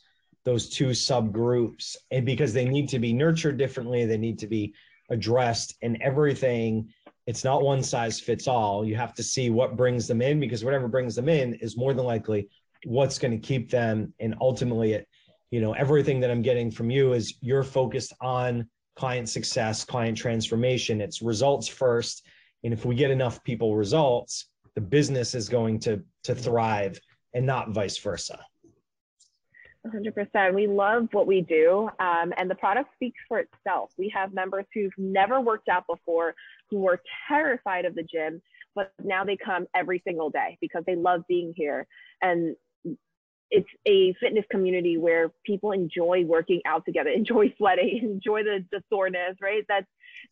those two subgroups and because they need to be nurtured differently they need to be addressed and everything. It's not one size fits all. You have to see what brings them in because whatever brings them in is more than likely what's going to keep them and ultimately it you know everything that i'm getting from you is you're focused on client success client transformation. It's results first and if we get enough people results the business is going to to thrive and not vice versa 100%. We love what we do, um, and the product speaks for itself. We have members who've never worked out before, who were terrified of the gym, but now they come every single day because they love being here. And it's a fitness community where people enjoy working out together, enjoy sweating, enjoy the, the soreness, right? That's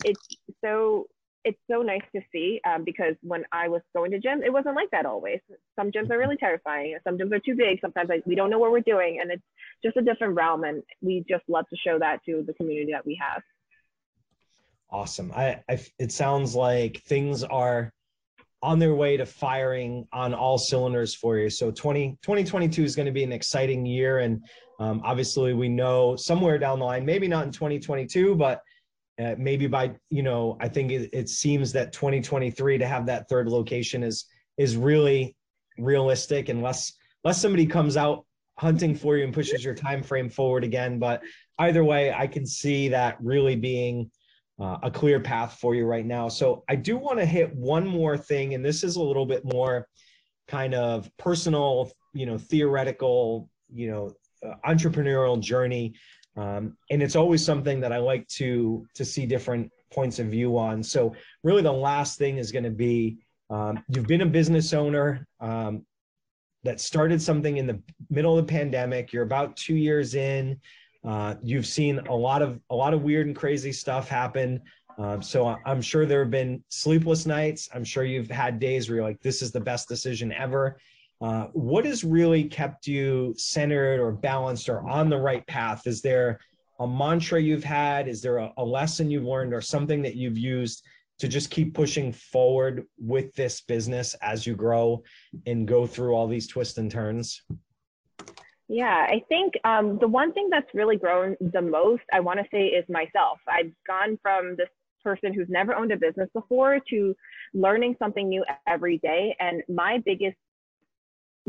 it's so it's so nice to see um, because when I was going to gym, it wasn't like that always. Some gyms are really terrifying. Some gyms are too big. Sometimes we don't know what we're doing, and it's just a different realm. And we just love to show that to the community that we have. Awesome. I, I it sounds like things are on their way to firing on all cylinders for you. So 20, 2022 is going to be an exciting year. And um, obviously, we know somewhere down the line, maybe not in 2022, but uh, maybe by you know i think it, it, seems that 2023 to have that third location is is really realistic unless unless somebody comes out hunting for you and pushes your time frame forward again. But either way i can see that really being uh, a clear path for you right now. So i do want to hit one more thing and this is a little bit more kind of personal you know theoretical you know uh, entrepreneurial journey um, and it's always something that I like to to see different points of view on. So really, the last thing is going to be um, you've been a business owner um, that started something in the middle of the pandemic. You're about two years in. Uh, you've seen a lot of a lot of weird and crazy stuff happen. Um, so I'm sure there have been sleepless nights. I'm sure you've had days where you're like, "This is the best decision ever." Uh, what has really kept you centered or balanced or on the right path? Is there a mantra you've had? Is there a, a lesson you've learned or something that you've used to just keep pushing forward with this business as you grow and go through all these twists and turns? Yeah, I think um, the one thing that's really grown the most, I want to say, is myself. I've gone from this person who's never owned a business before to learning something new every day. And my biggest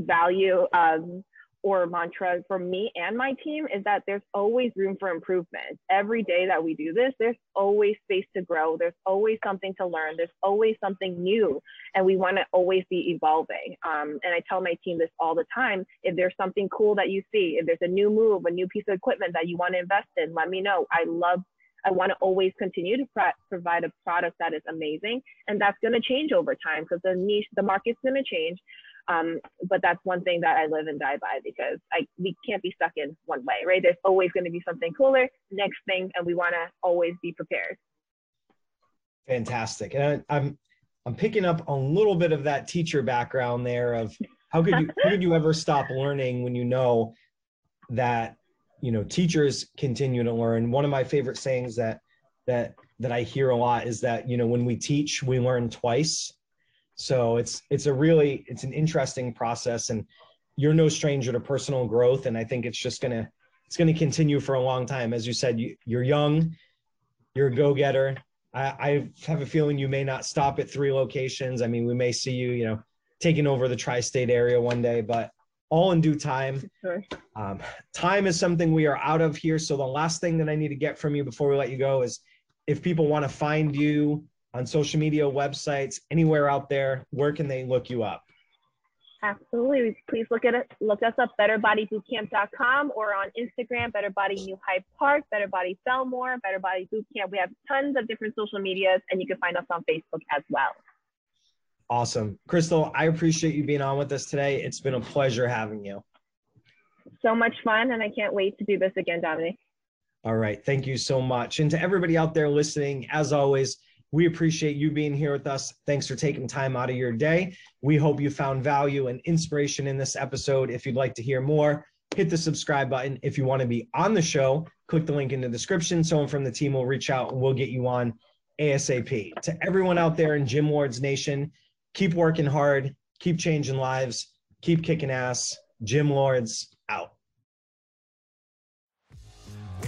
value um, or mantra for me and my team is that there's always room for improvement. Every day that we do this, there's always space to grow. There's always something to learn. There's always something new, and we want to always be evolving. Um, and I tell my team this all the time. If there's something cool that you see, if there's a new move, a new piece of equipment that you want to invest in, let me know. I love I want to always continue to pro- provide a product that is amazing, and that's going to change over time because the niche, the market's going to change. Um, but that's one thing that I live and die by because I we can't be stuck in one way, right? There's always going to be something cooler, next thing, and we want to always be prepared. Fantastic, and I, I'm I'm picking up a little bit of that teacher background there of how could you how could you ever stop learning when you know that you know teachers continue to learn. One of my favorite sayings that that that I hear a lot is that you know when we teach we learn twice so it's it's a really it's an interesting process, and you're no stranger to personal growth. And I think it's just gonna it's gonna continue for a long time. As you said, you, you're young, you're a go getter. I, I have a feeling you may not stop at three locations. I mean, we may see you, you know, taking over the tri-state area one day, but all in due time. Sure. Um, time is something we are out of here. So the last thing that I need to get from you before we let you go is if people want to find you, on social media, websites, anywhere out there, where can they look you up? Absolutely. Please look at it. Look us up, betterbodybootcamp.com or on Instagram, Better Body New Hyde Park, Better Body Bellmore, Better Body Bootcamp. We have tons of different social medias, and you can find us on Facebook as well. Awesome. Crystal, I appreciate you being on with us today. It's been a pleasure having you. So much fun, and I can't wait to do this again, Dominic. All right. Thank you so much. And to everybody out there listening, as always, we appreciate you being here with us. Thanks for taking time out of your day. We hope you found value and inspiration in this episode. If you'd like to hear more, hit the subscribe button. If you want to be on the show, click the link in the description. Someone from the team will reach out and we'll get you on ASAP. To everyone out there in Gym Lords Nation, keep working hard, keep changing lives, keep kicking ass. Gym Lords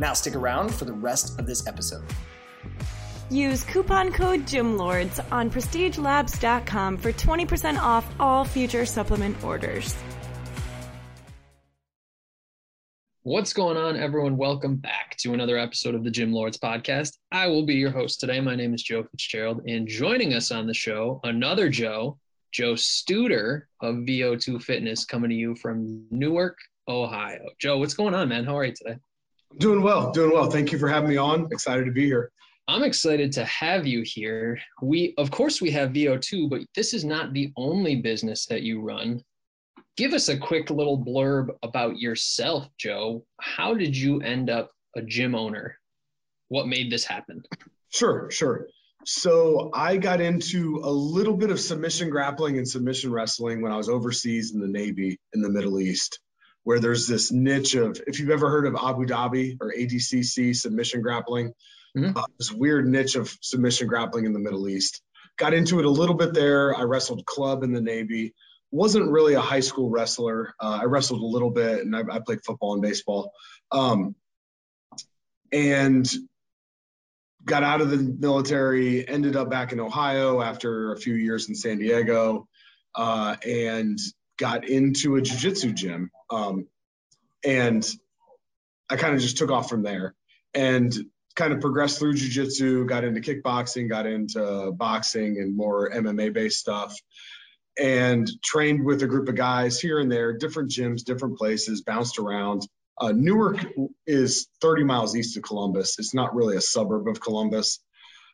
Now stick around for the rest of this episode. Use coupon code GYMLORDS on prestigelabs.com for 20% off all future supplement orders. What's going on, everyone? Welcome back to another episode of the Gym Lords podcast. I will be your host today. My name is Joe Fitzgerald, and joining us on the show, another Joe, Joe Studer of VO2 Fitness, coming to you from Newark, Ohio. Joe, what's going on, man? How are you today? Doing well, doing well. Thank you for having me on. Excited to be here. I'm excited to have you here. We, of course, we have VO2, but this is not the only business that you run. Give us a quick little blurb about yourself, Joe. How did you end up a gym owner? What made this happen? Sure, sure. So I got into a little bit of submission grappling and submission wrestling when I was overseas in the Navy in the Middle East where there's this niche of if you've ever heard of Abu Dhabi or ADCC submission grappling, mm-hmm. uh, this weird niche of submission grappling in the Middle East. Got into it a little bit there. I wrestled club in the Navy. Wasn't really a high school wrestler. Uh, I wrestled a little bit, and I, I played football and baseball. Um, and got out of the military. Ended up back in Ohio after a few years in San Diego, uh, and got into a jiu-jitsu gym um, and i kind of just took off from there and kind of progressed through jiu-jitsu got into kickboxing got into boxing and more mma based stuff and trained with a group of guys here and there different gyms different places bounced around. Uh, newark is 30 miles east of columbus. It's not really a suburb of columbus.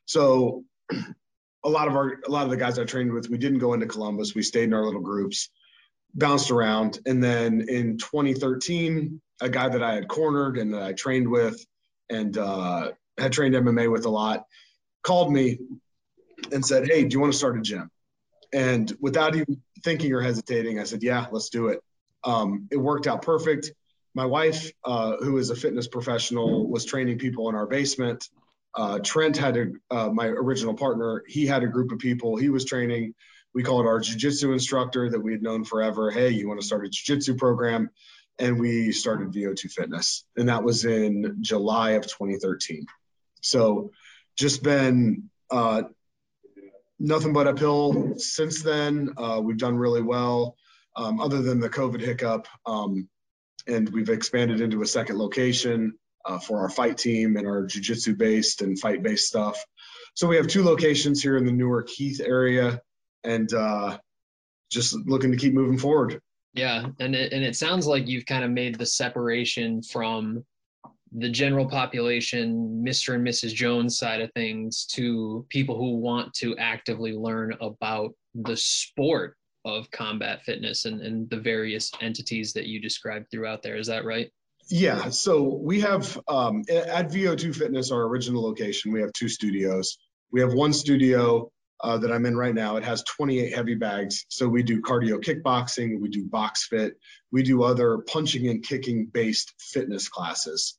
So a lot of our a lot of the guys i trained with we didn't go into columbus. We stayed in our little groups bounced around. And then in 2013, a guy that I had cornered and that I trained with and uh, had trained MMA with a lot called me and said, Hey, do you want to start a gym? And without even thinking or hesitating, I said, Yeah, let's do it. Um, it worked out perfect. my wife, uh, who is a fitness professional, was training people in our basement. Uh, Trent had a, uh, my original partner. He had a group of people he was training. We called our jujitsu instructor that we had known forever. Hey, you want to start a jujitsu program? And we started VO2 Fitness, and that was in July of 2013. So, just been uh, nothing but uphill since then. Uh, we've done really well, um, other than the COVID hiccup. Um, and we've expanded into a second location uh, for our fight team and our jujitsu based and fight based stuff. So we have two locations here in the Newark Heath area, and uh, just looking to keep moving forward. Yeah, and it, and it sounds like you've kind of made the separation from the general population, Mr. and Mrs. Jones side of things, to people who want to actively learn about the sport of combat fitness and, and the various entities that you described throughout there. Is that right? Yeah. So we have um, at VO2 Fitness, our original location, we have two studios. We have one studio uh, that I'm in right now. It has 28 heavy bags. So we do cardio kickboxing, we do box fit, we do other punching and kicking based fitness classes.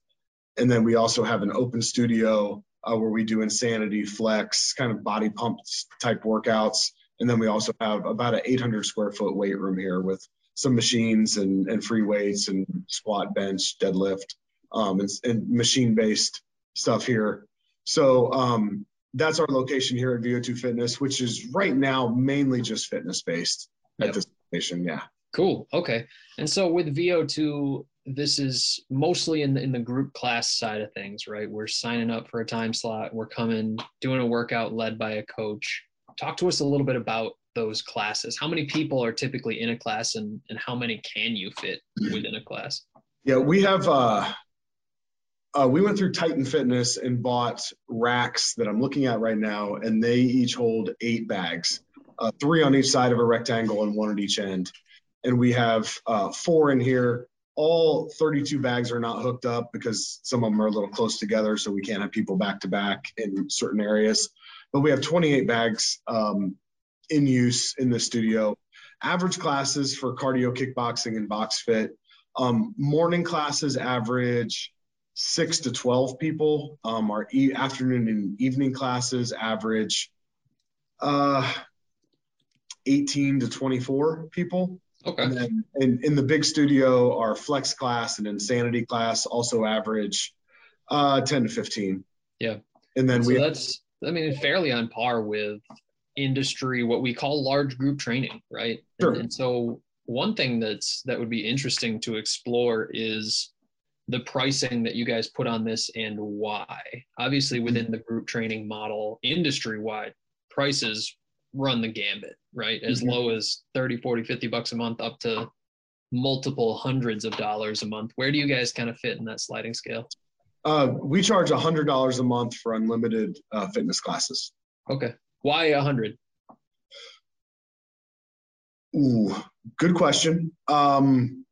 And then we also have an open studio uh, where we do insanity, flex, kind of body pump type workouts. And then we also have about an 800 square foot weight room here with some machines and, and free weights and squat, bench, deadlift, um, and, and machine based stuff here. So um, that's our location here at VO2 Fitness, which is right now mainly just fitness based yep. at this location. Yeah. Cool. Okay. And so with VO2, this is mostly in the in the group class side of things, right? We're signing up for a time slot. We're coming, doing a workout led by a coach talk to us a little bit about those classes. How many people are typically in a class and, and how many can you fit within a class? Yeah, we have, uh, uh, we went through Titan Fitness and bought racks that I'm looking at right now, and they each hold eight bags, uh, three on each side of a rectangle and one at each end. And we have uh, four in here. All 32 bags are not hooked up because some of them are a little close together, so we can't have people back to back in certain areas but we have 28 bags um, in use in the studio. Average classes for cardio kickboxing and box fit. Um, morning classes average six to 12 people. Um, our e- afternoon and evening classes average uh, 18 to 24 people. Okay. And then in, in the big studio, our flex class and insanity class also average uh, 10 to 15. Yeah. And then so we that's I mean, fairly on par with industry, what we call large group training, right? Sure. And, and so one thing that's that would be interesting to explore is the pricing that you guys put on this and why. Obviously, within the group training model, industry wide, prices run the gambit, right? As mm-hmm. low as 30, 40, 50 bucks a month up to multiple hundreds of dollars a month. Where do you guys kind of fit in that sliding scale? Uh, we charge a hundred dollars a month for unlimited uh, fitness classes. Okay. Why a hundred? Ooh, good question. Um,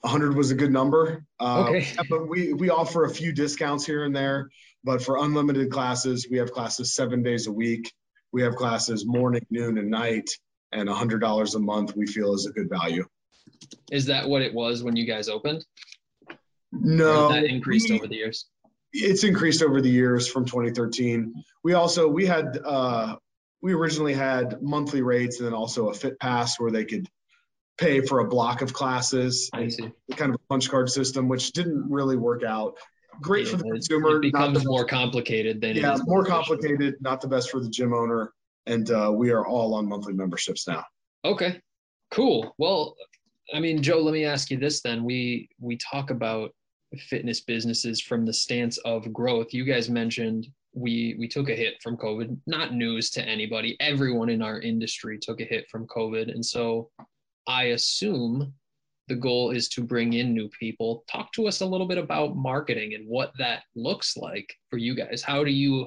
100 was a good number. Uh, okay. but we, we offer a few discounts here and there. But for unlimited classes, we have classes seven days a week. We have classes morning, noon, and night. And $100 a month we feel is a good value. Is that what it was when you guys opened? No, that increased we, over the years. It's increased over the years from 2013. We also we had uh, we originally had monthly rates and then also a Fit Pass where they could pay for a block of classes. I see. Kind of a punch card system, which didn't really work out. Great yeah, for the consumer. It becomes more complicated than yeah, more complicated. Not the best for the gym owner. And uh, we are all on monthly memberships now. Okay, cool. Well, I mean, Joe, let me ask you this then. We we talk about fitness businesses from the stance of growth. You guys mentioned we we took a hit from COVID. Not news to anybody. Everyone in our industry took a hit from COVID, and so I assume the goal is to bring in new people. Talk to us a little bit about marketing and what that looks like for you guys. How do you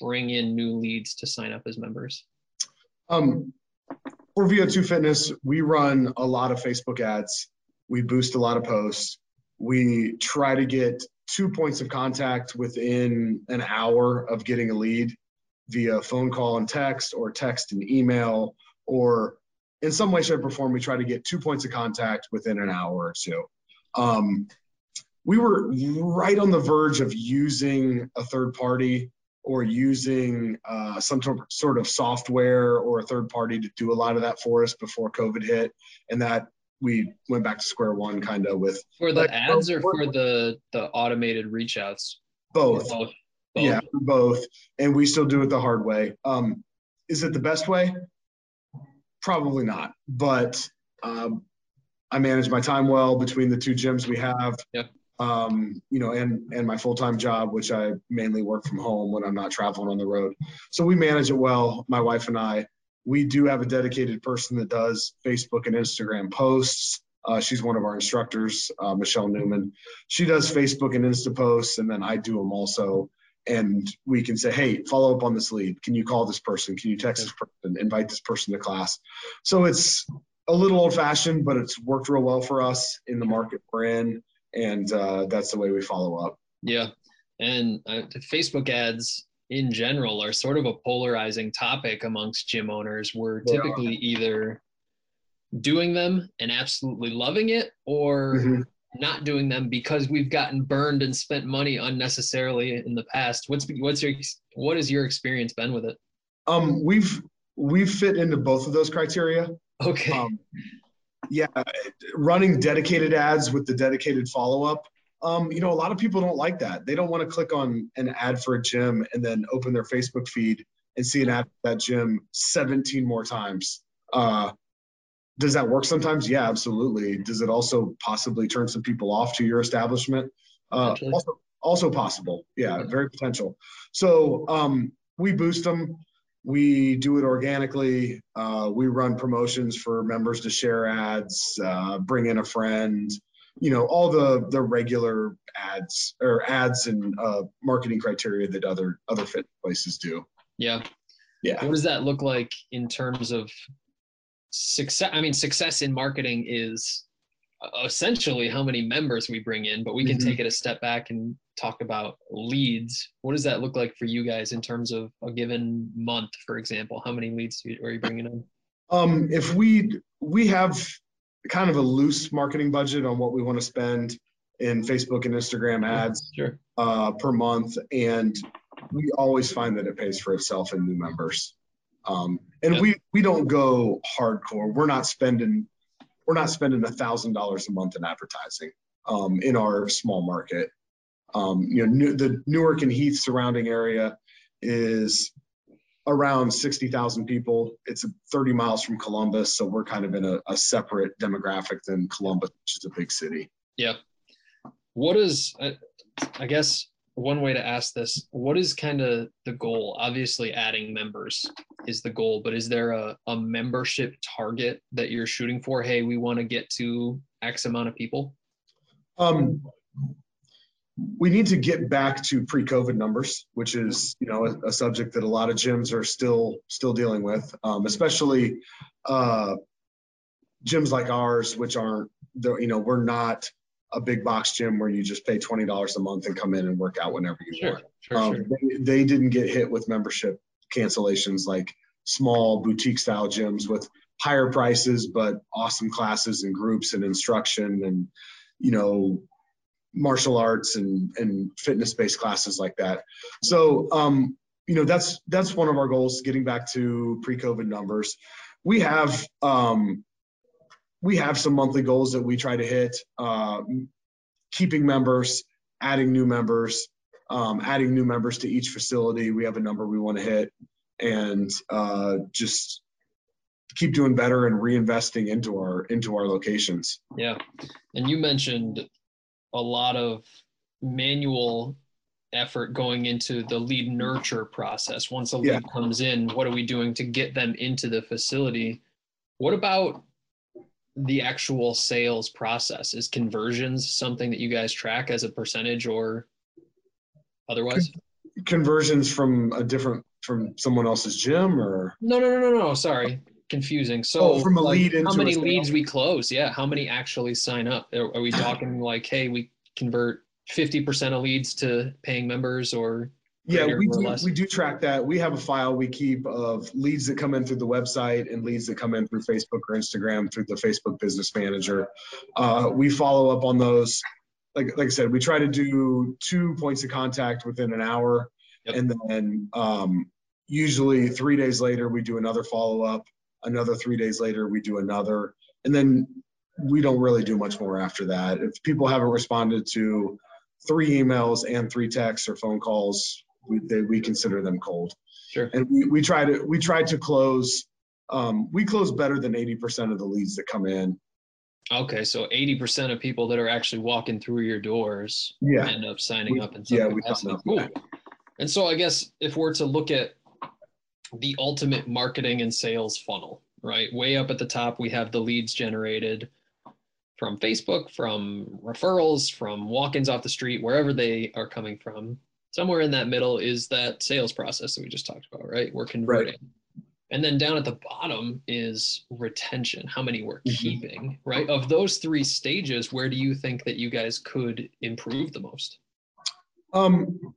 bring in new leads to sign up as members? Um, for VO2 Fitness, we run a lot of Facebook ads. We boost a lot of posts we try to get two points of contact within an hour of getting a lead via phone call and text or text and email or in some way shape or form we try to get two points of contact within an hour or two um, we were right on the verge of using a third party or using uh, some sort of software or a third party to do a lot of that for us before COVID hit, and that we went back to square one, kind of with for the ads or for the the automated reach outs. Both. both. both. Yeah, both, and we still do it the hard way. Um, is it the best way? Probably not, but um, I manage my time well between the two gyms we have. Um, you know, and and my full time job, which I mainly work from home when I'm not traveling on the road. So we manage it well. My wife and I. We do have a dedicated person that does Facebook and Instagram posts. Uh, she's one of our instructors, uh, Michelle Newman. She does Facebook and Insta posts, and then I do them also. And we can say, hey, follow up on this lead. Can you call this person? Can you text this person? Invite this person to class. So it's a little old fashioned, but it's worked real well for us in the market we're in and uh, that's the way we follow up. Yeah, and uh, Facebook ads in general are sort of a polarizing topic amongst gym owners. We're typically either doing them and absolutely loving it, or mm-hmm. Not doing them because we've gotten burned and spent money unnecessarily in the past. What's what's your what has your experience been with it? Um, we've we've fit into both of those criteria. Okay. Um, yeah, running dedicated ads with the dedicated follow up. Um, you know, a lot of people don't like that. They don't want to click on an ad for a gym and then open their Facebook feed and see an ad for that gym 17 more times. Uh, does that work sometimes? Yeah, absolutely. Does it also possibly turn some people off to your establishment? Uh, also, also possible. Yeah, very potential. So um, we boost them. We do it organically. Uh, we run promotions for members to share ads, uh, bring in a friend, you know, all the the regular ads or ads and uh, marketing criteria that other other fit places do. Yeah. Yeah. What does that look like in terms of success? I mean, success in marketing is essentially how many members we bring in, but we can mm-hmm. take it a step back and talk about leads. What does that look like for you guys in terms of a given month, for example? How many leads are you bringing in? Um, if we we have kind of a loose marketing budget on what we want to spend in Facebook and Instagram ads sure. uh, per month, and we always find that it pays for itself in new members. Um, and yep. we we don't go hardcore. We're not spending we're not spending a thousand dollars a month in advertising um, in our small market. Um, you know, new, the Newark and Heath surrounding area is around 60,000 people. It's 30 miles from Columbus, so we're kind of in a, a, separate demographic than Columbus, which is a big city. Yeah. What is, I guess, one way to ask this what is kind of the goal? Obviously adding members is the goal but is there a, a membership target that you're shooting for? Hey we want to get to x amount of people. Um, we need to get back to pre-covid numbers which is you know a, a subject that a lot of gyms are still still dealing with um, especially uh, gyms like ours which aren't the you know we're not a big box gym where you just pay twenty dollars a month and come in and work out whenever you sure, want. Sure, um, sure. They, they, didn't get hit with membership cancellations like small boutique style gyms with higher prices but awesome classes and groups and instruction and you know martial arts and and fitness based classes like that. So um, you know that's that's one of our goals, getting back to pre COVID numbers. We have um, we have some monthly goals that we try to hit uh, keeping members adding new members um, adding new members to each facility. We have a number we want to hit and uh, just keep doing better and reinvesting into our into our locations. Yeah. And you mentioned a lot of manual effort going into the lead nurture process. Once a lead yeah. comes in what are we doing to get them into the facility? What about the actual sales process? Is conversions something that you guys track as a percentage or otherwise? Conversions from a different from someone else's gym or? No no no no no sorry. Confusing. So oh, from a like, lead how many leads we close? Yeah how many actually sign up? Are, are we talking like hey we convert 50% of leads to paying members or yeah, we do, we do track that. We have a file we keep of leads that come in through the website and leads that come in through Facebook or Instagram through the Facebook Business Manager. Uh, we follow up on those like like I said, we try to do two points of contact within an hour, Yep. and then um, usually three days later we do another follow up. Another three days later we do another, and then we don't really do much more after that. If people haven't responded to three emails and three texts or phone calls, we they, we consider them cold. Sure. And we, we try to we try to close. Um, we close better than eighty percent of the leads that come in. Okay, so 80% of people that are actually walking through your doors Yeah. end up signing We- up some yeah, we. Cool. that. And so I guess if we're to look at the ultimate marketing and sales funnel, right? Way up at the top, we have the leads generated from Facebook, from referrals, from walk-ins off the street, wherever they are coming from. Somewhere in that middle is that sales process that we just talked about, right? We're converting. And then down at the bottom is retention, how many we're Mhm. keeping, right? Of those three stages, where do you think that you guys could improve the most? Um,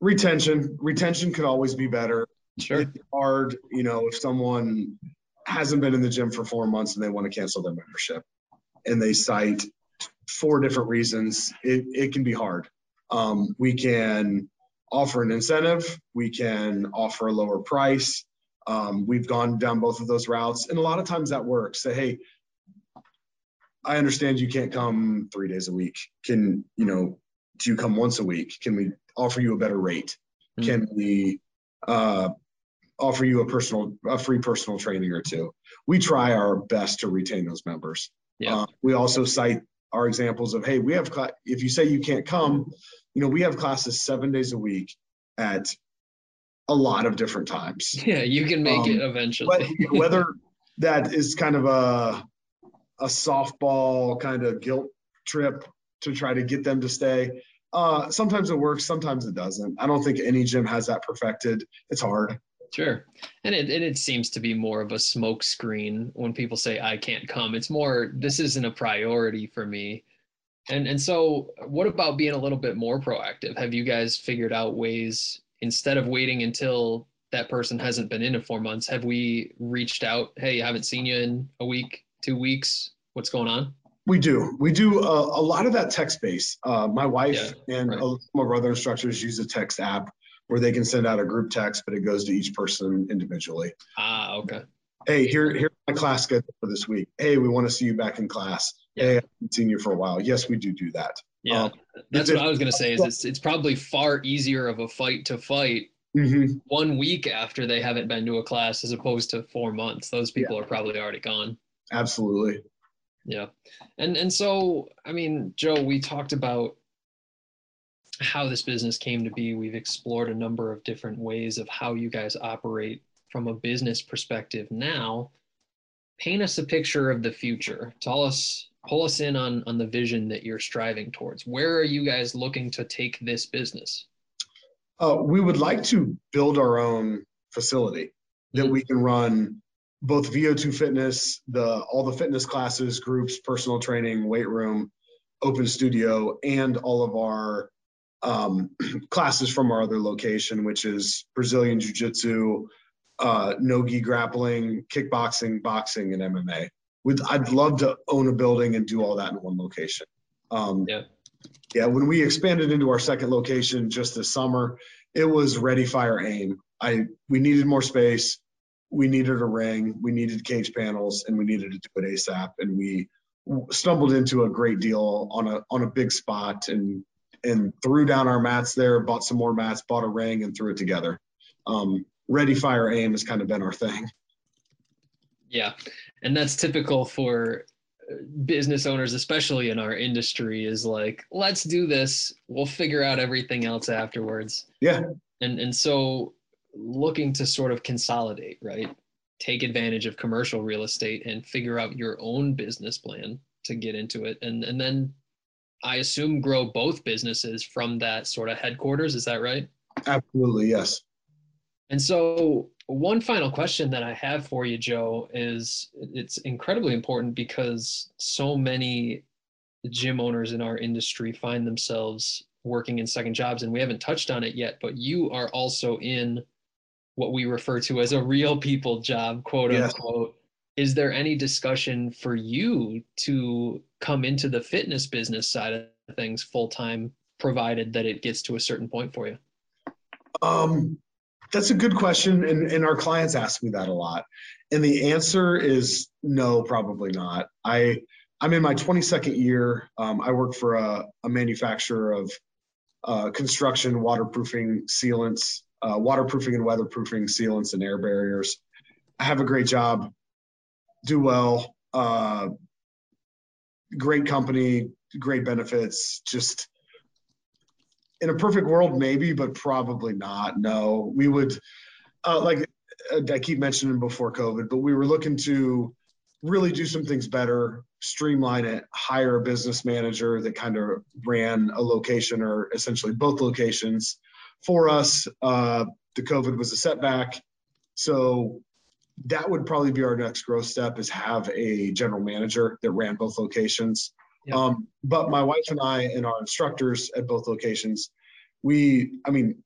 retention, retention could always be better. Sure. It's hard, you know, if someone hasn't been in the gym for four months and they want to cancel their membership and they cite four different reasons, it, it can be hard. Um, we can offer an incentive, we can offer a lower price. Um, we've gone down both of those routes, and a lot of times that works. Say, hey, I understand you can't come three days a week. Can you know? Do you come once a week? Can we offer you a better rate? Mhm. Can we uh, offer you a personal, a free personal training or two? We try our best to retain those members. Yeah. Uh, we also cite our examples of, hey, we have, cla- if you say you can't come, you know, we have classes seven days a week at a lot of different times. Yeah, you can make it Um, eventually. But whether that is kind of a a softball kind of guilt trip to try to get them to stay. Uh, sometimes it works, sometimes it doesn't. I don't think any gym has that perfected. It's hard. Sure. And it, and it seems to be more of a smoke screen when people say, I can't come. It's more, this isn't a priority for me. And, and so, what about being a little bit more proactive? Have you guys figured out ways, instead of waiting until that person hasn't been in in four months, have we reached out? Hey, I haven't seen you in a week, two weeks. What's going on? We do. We do a, a lot of that text base. Uh, my wife and right. uh, some of other instructors use a text app where they can send out a group text, but it goes to each person individually. Ah, okay. Hey, here, here's my class schedule for this week. Hey, we want to see you back in class. Yeah. Hey, I haven't seen you for a while. Yes, we do do that. Yeah. Um, That's what I was going to say is it's, it's probably far easier of a fight to fight Mhm. one week after they haven't been to a class as opposed to four months. Those people are probably already gone. Absolutely. Yeah. And and so I mean, Joe, we talked about how this business came to be. We've explored a number of different ways of how you guys operate from a business perspective now. Paint us a picture of the future. Tell us pull us in on on the vision that you're striving towards. Where are you guys looking to take this business? Uh, we would like to build our own facility that Mhm. we can run both VO2 fitness, the all the fitness classes, groups, personal training, weight room, open studio, and all of our um, classes from our other location, which is Brazilian Jiu Jitsu, uh, no-gi grappling, kickboxing, boxing, and MMA. With I'd love to own a building and do all that in one location. Um, Yeah. yeah, when we expanded into our second location just this summer, it was ready, fire, aim. I we needed more space, we needed a ring, we needed cage panels, and we needed to do it ASAP. And we stumbled into a great deal on a on a big spot and and threw down our mats there, bought some more mats, bought a ring, and threw it together. Um, ready, fire, aim has kind of been our thing. Yeah, and that's typical for uh, business owners, especially in our industry, is like, let's do this. We'll figure out everything else afterwards. Yeah. And and so looking to sort of consolidate, right? Take advantage of commercial real estate and figure out your own business plan to get into it. And and then I assume grow both businesses from that sort of headquarters. Is that right? Absolutely, yes. And so, one final question that I have for you, Joe, is it's incredibly important because so many gym owners in our industry find themselves working in second jobs, and we haven't touched on it yet, but you are also in what we refer to as a real people job, quote unquote. Is there any discussion for you to come into the fitness business side of things full time, provided that it gets to a certain point for you? Um, that's a good question, and, and our clients ask me that a lot, and the answer is no, probably not. I I'm in my 22nd year. Um, I work for a, a manufacturer of uh, construction waterproofing sealants, uh, waterproofing and weatherproofing sealants and air barriers. I have a great job, do well, uh, great company, great benefits. Just in a perfect world, maybe, but probably not. No, we would uh, like I keep mentioning before COVID, but we were looking to really do some things better, streamline it, hire a business manager that kind of ran a location or essentially both locations for us. Uh, the COVID was a setback. So that would probably be our next growth step is have a general manager that ran both locations. Um, but my wife and I and our instructors at both locations, we, I mean,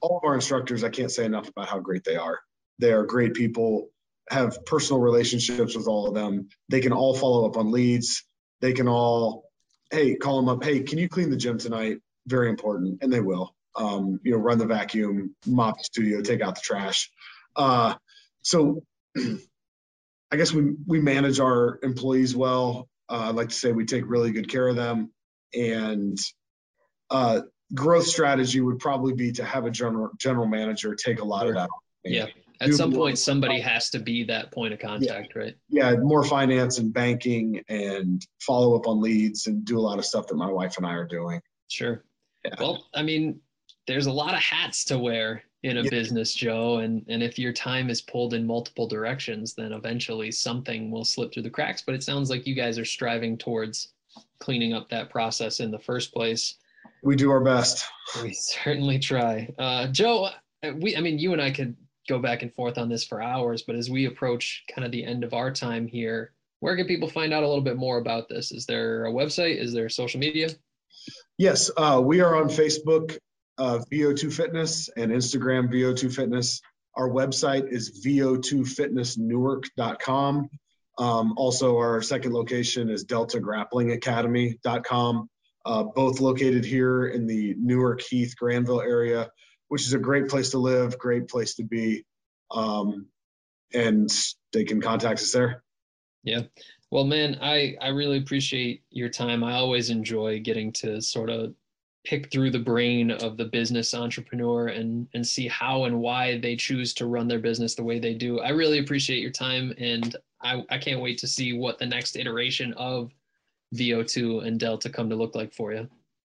all of our instructors, I can't say enough about how great they are. They are great people have personal relationships with all of them. They can all follow up on leads. They can all, hey, call them up. Hey, can you clean the gym tonight? Very important, and they will. Um, you know, run the vacuum, mop the studio, take out the trash. Uh, so, I guess we we manage our employees well. Uh, I'd like to say we take really good care of them, and uh, growth strategy would probably be to have a general general manager take a lot of that. Yeah at some point somebody has to be that point of contact yeah. right yeah more finance and banking and follow up on leads and do a lot of stuff that my wife and i are doing sure yeah. well i mean there's a lot of hats to wear in a yeah. business joe and and if your time is pulled in multiple directions then eventually something will slip through the cracks but it sounds like you guys are striving towards cleaning up that process in the first place we do our best we certainly try uh, joe we i mean you and i could go back and forth on this for hours, but as we approach kind of the end of our time here, where can people find out a little bit more about this? Is there a website? Is there social media? Yes, uh, we are on Facebook, uh, VO2 Fitness, and Instagram, VO2 Fitness. Our website is vo2fitnessnewark.com. Um, also, our second location is deltagrapplingacademy.com, uh, both located here in the Newark Heath Granville area which is a great place to live, great place to be. Um, and they can contact us there. Yeah. Well, man, I, I really appreciate your time. I always enjoy getting to sort of pick through the brain of the business entrepreneur and, and see how and why they choose to run their business the way they do. I really appreciate your time and I, I can't wait to see what the next iteration of VO2 and Delta come to look like for you.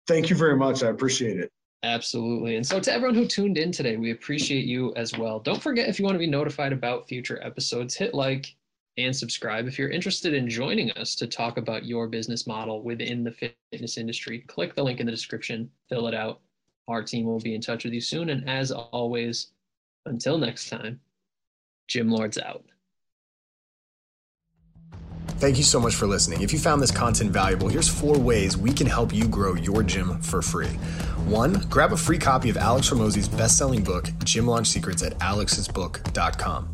Thank you very much. I appreciate it. Absolutely. And so, to everyone who tuned in today, we appreciate you as well. Don't forget if you want to be notified about future episodes, hit like and subscribe. If you're interested in joining us to talk about your business model within the fitness industry, click the link in the description, fill it out. Our team will be in touch with you soon. And as always, until next time, Gym Lords out. Thank you so much for listening. If you found this content valuable, here's four ways we can help you grow your gym for free. One, grab a free copy of Alex Hormozi's best-selling book, Gym Launch Secrets at alexsbook.com.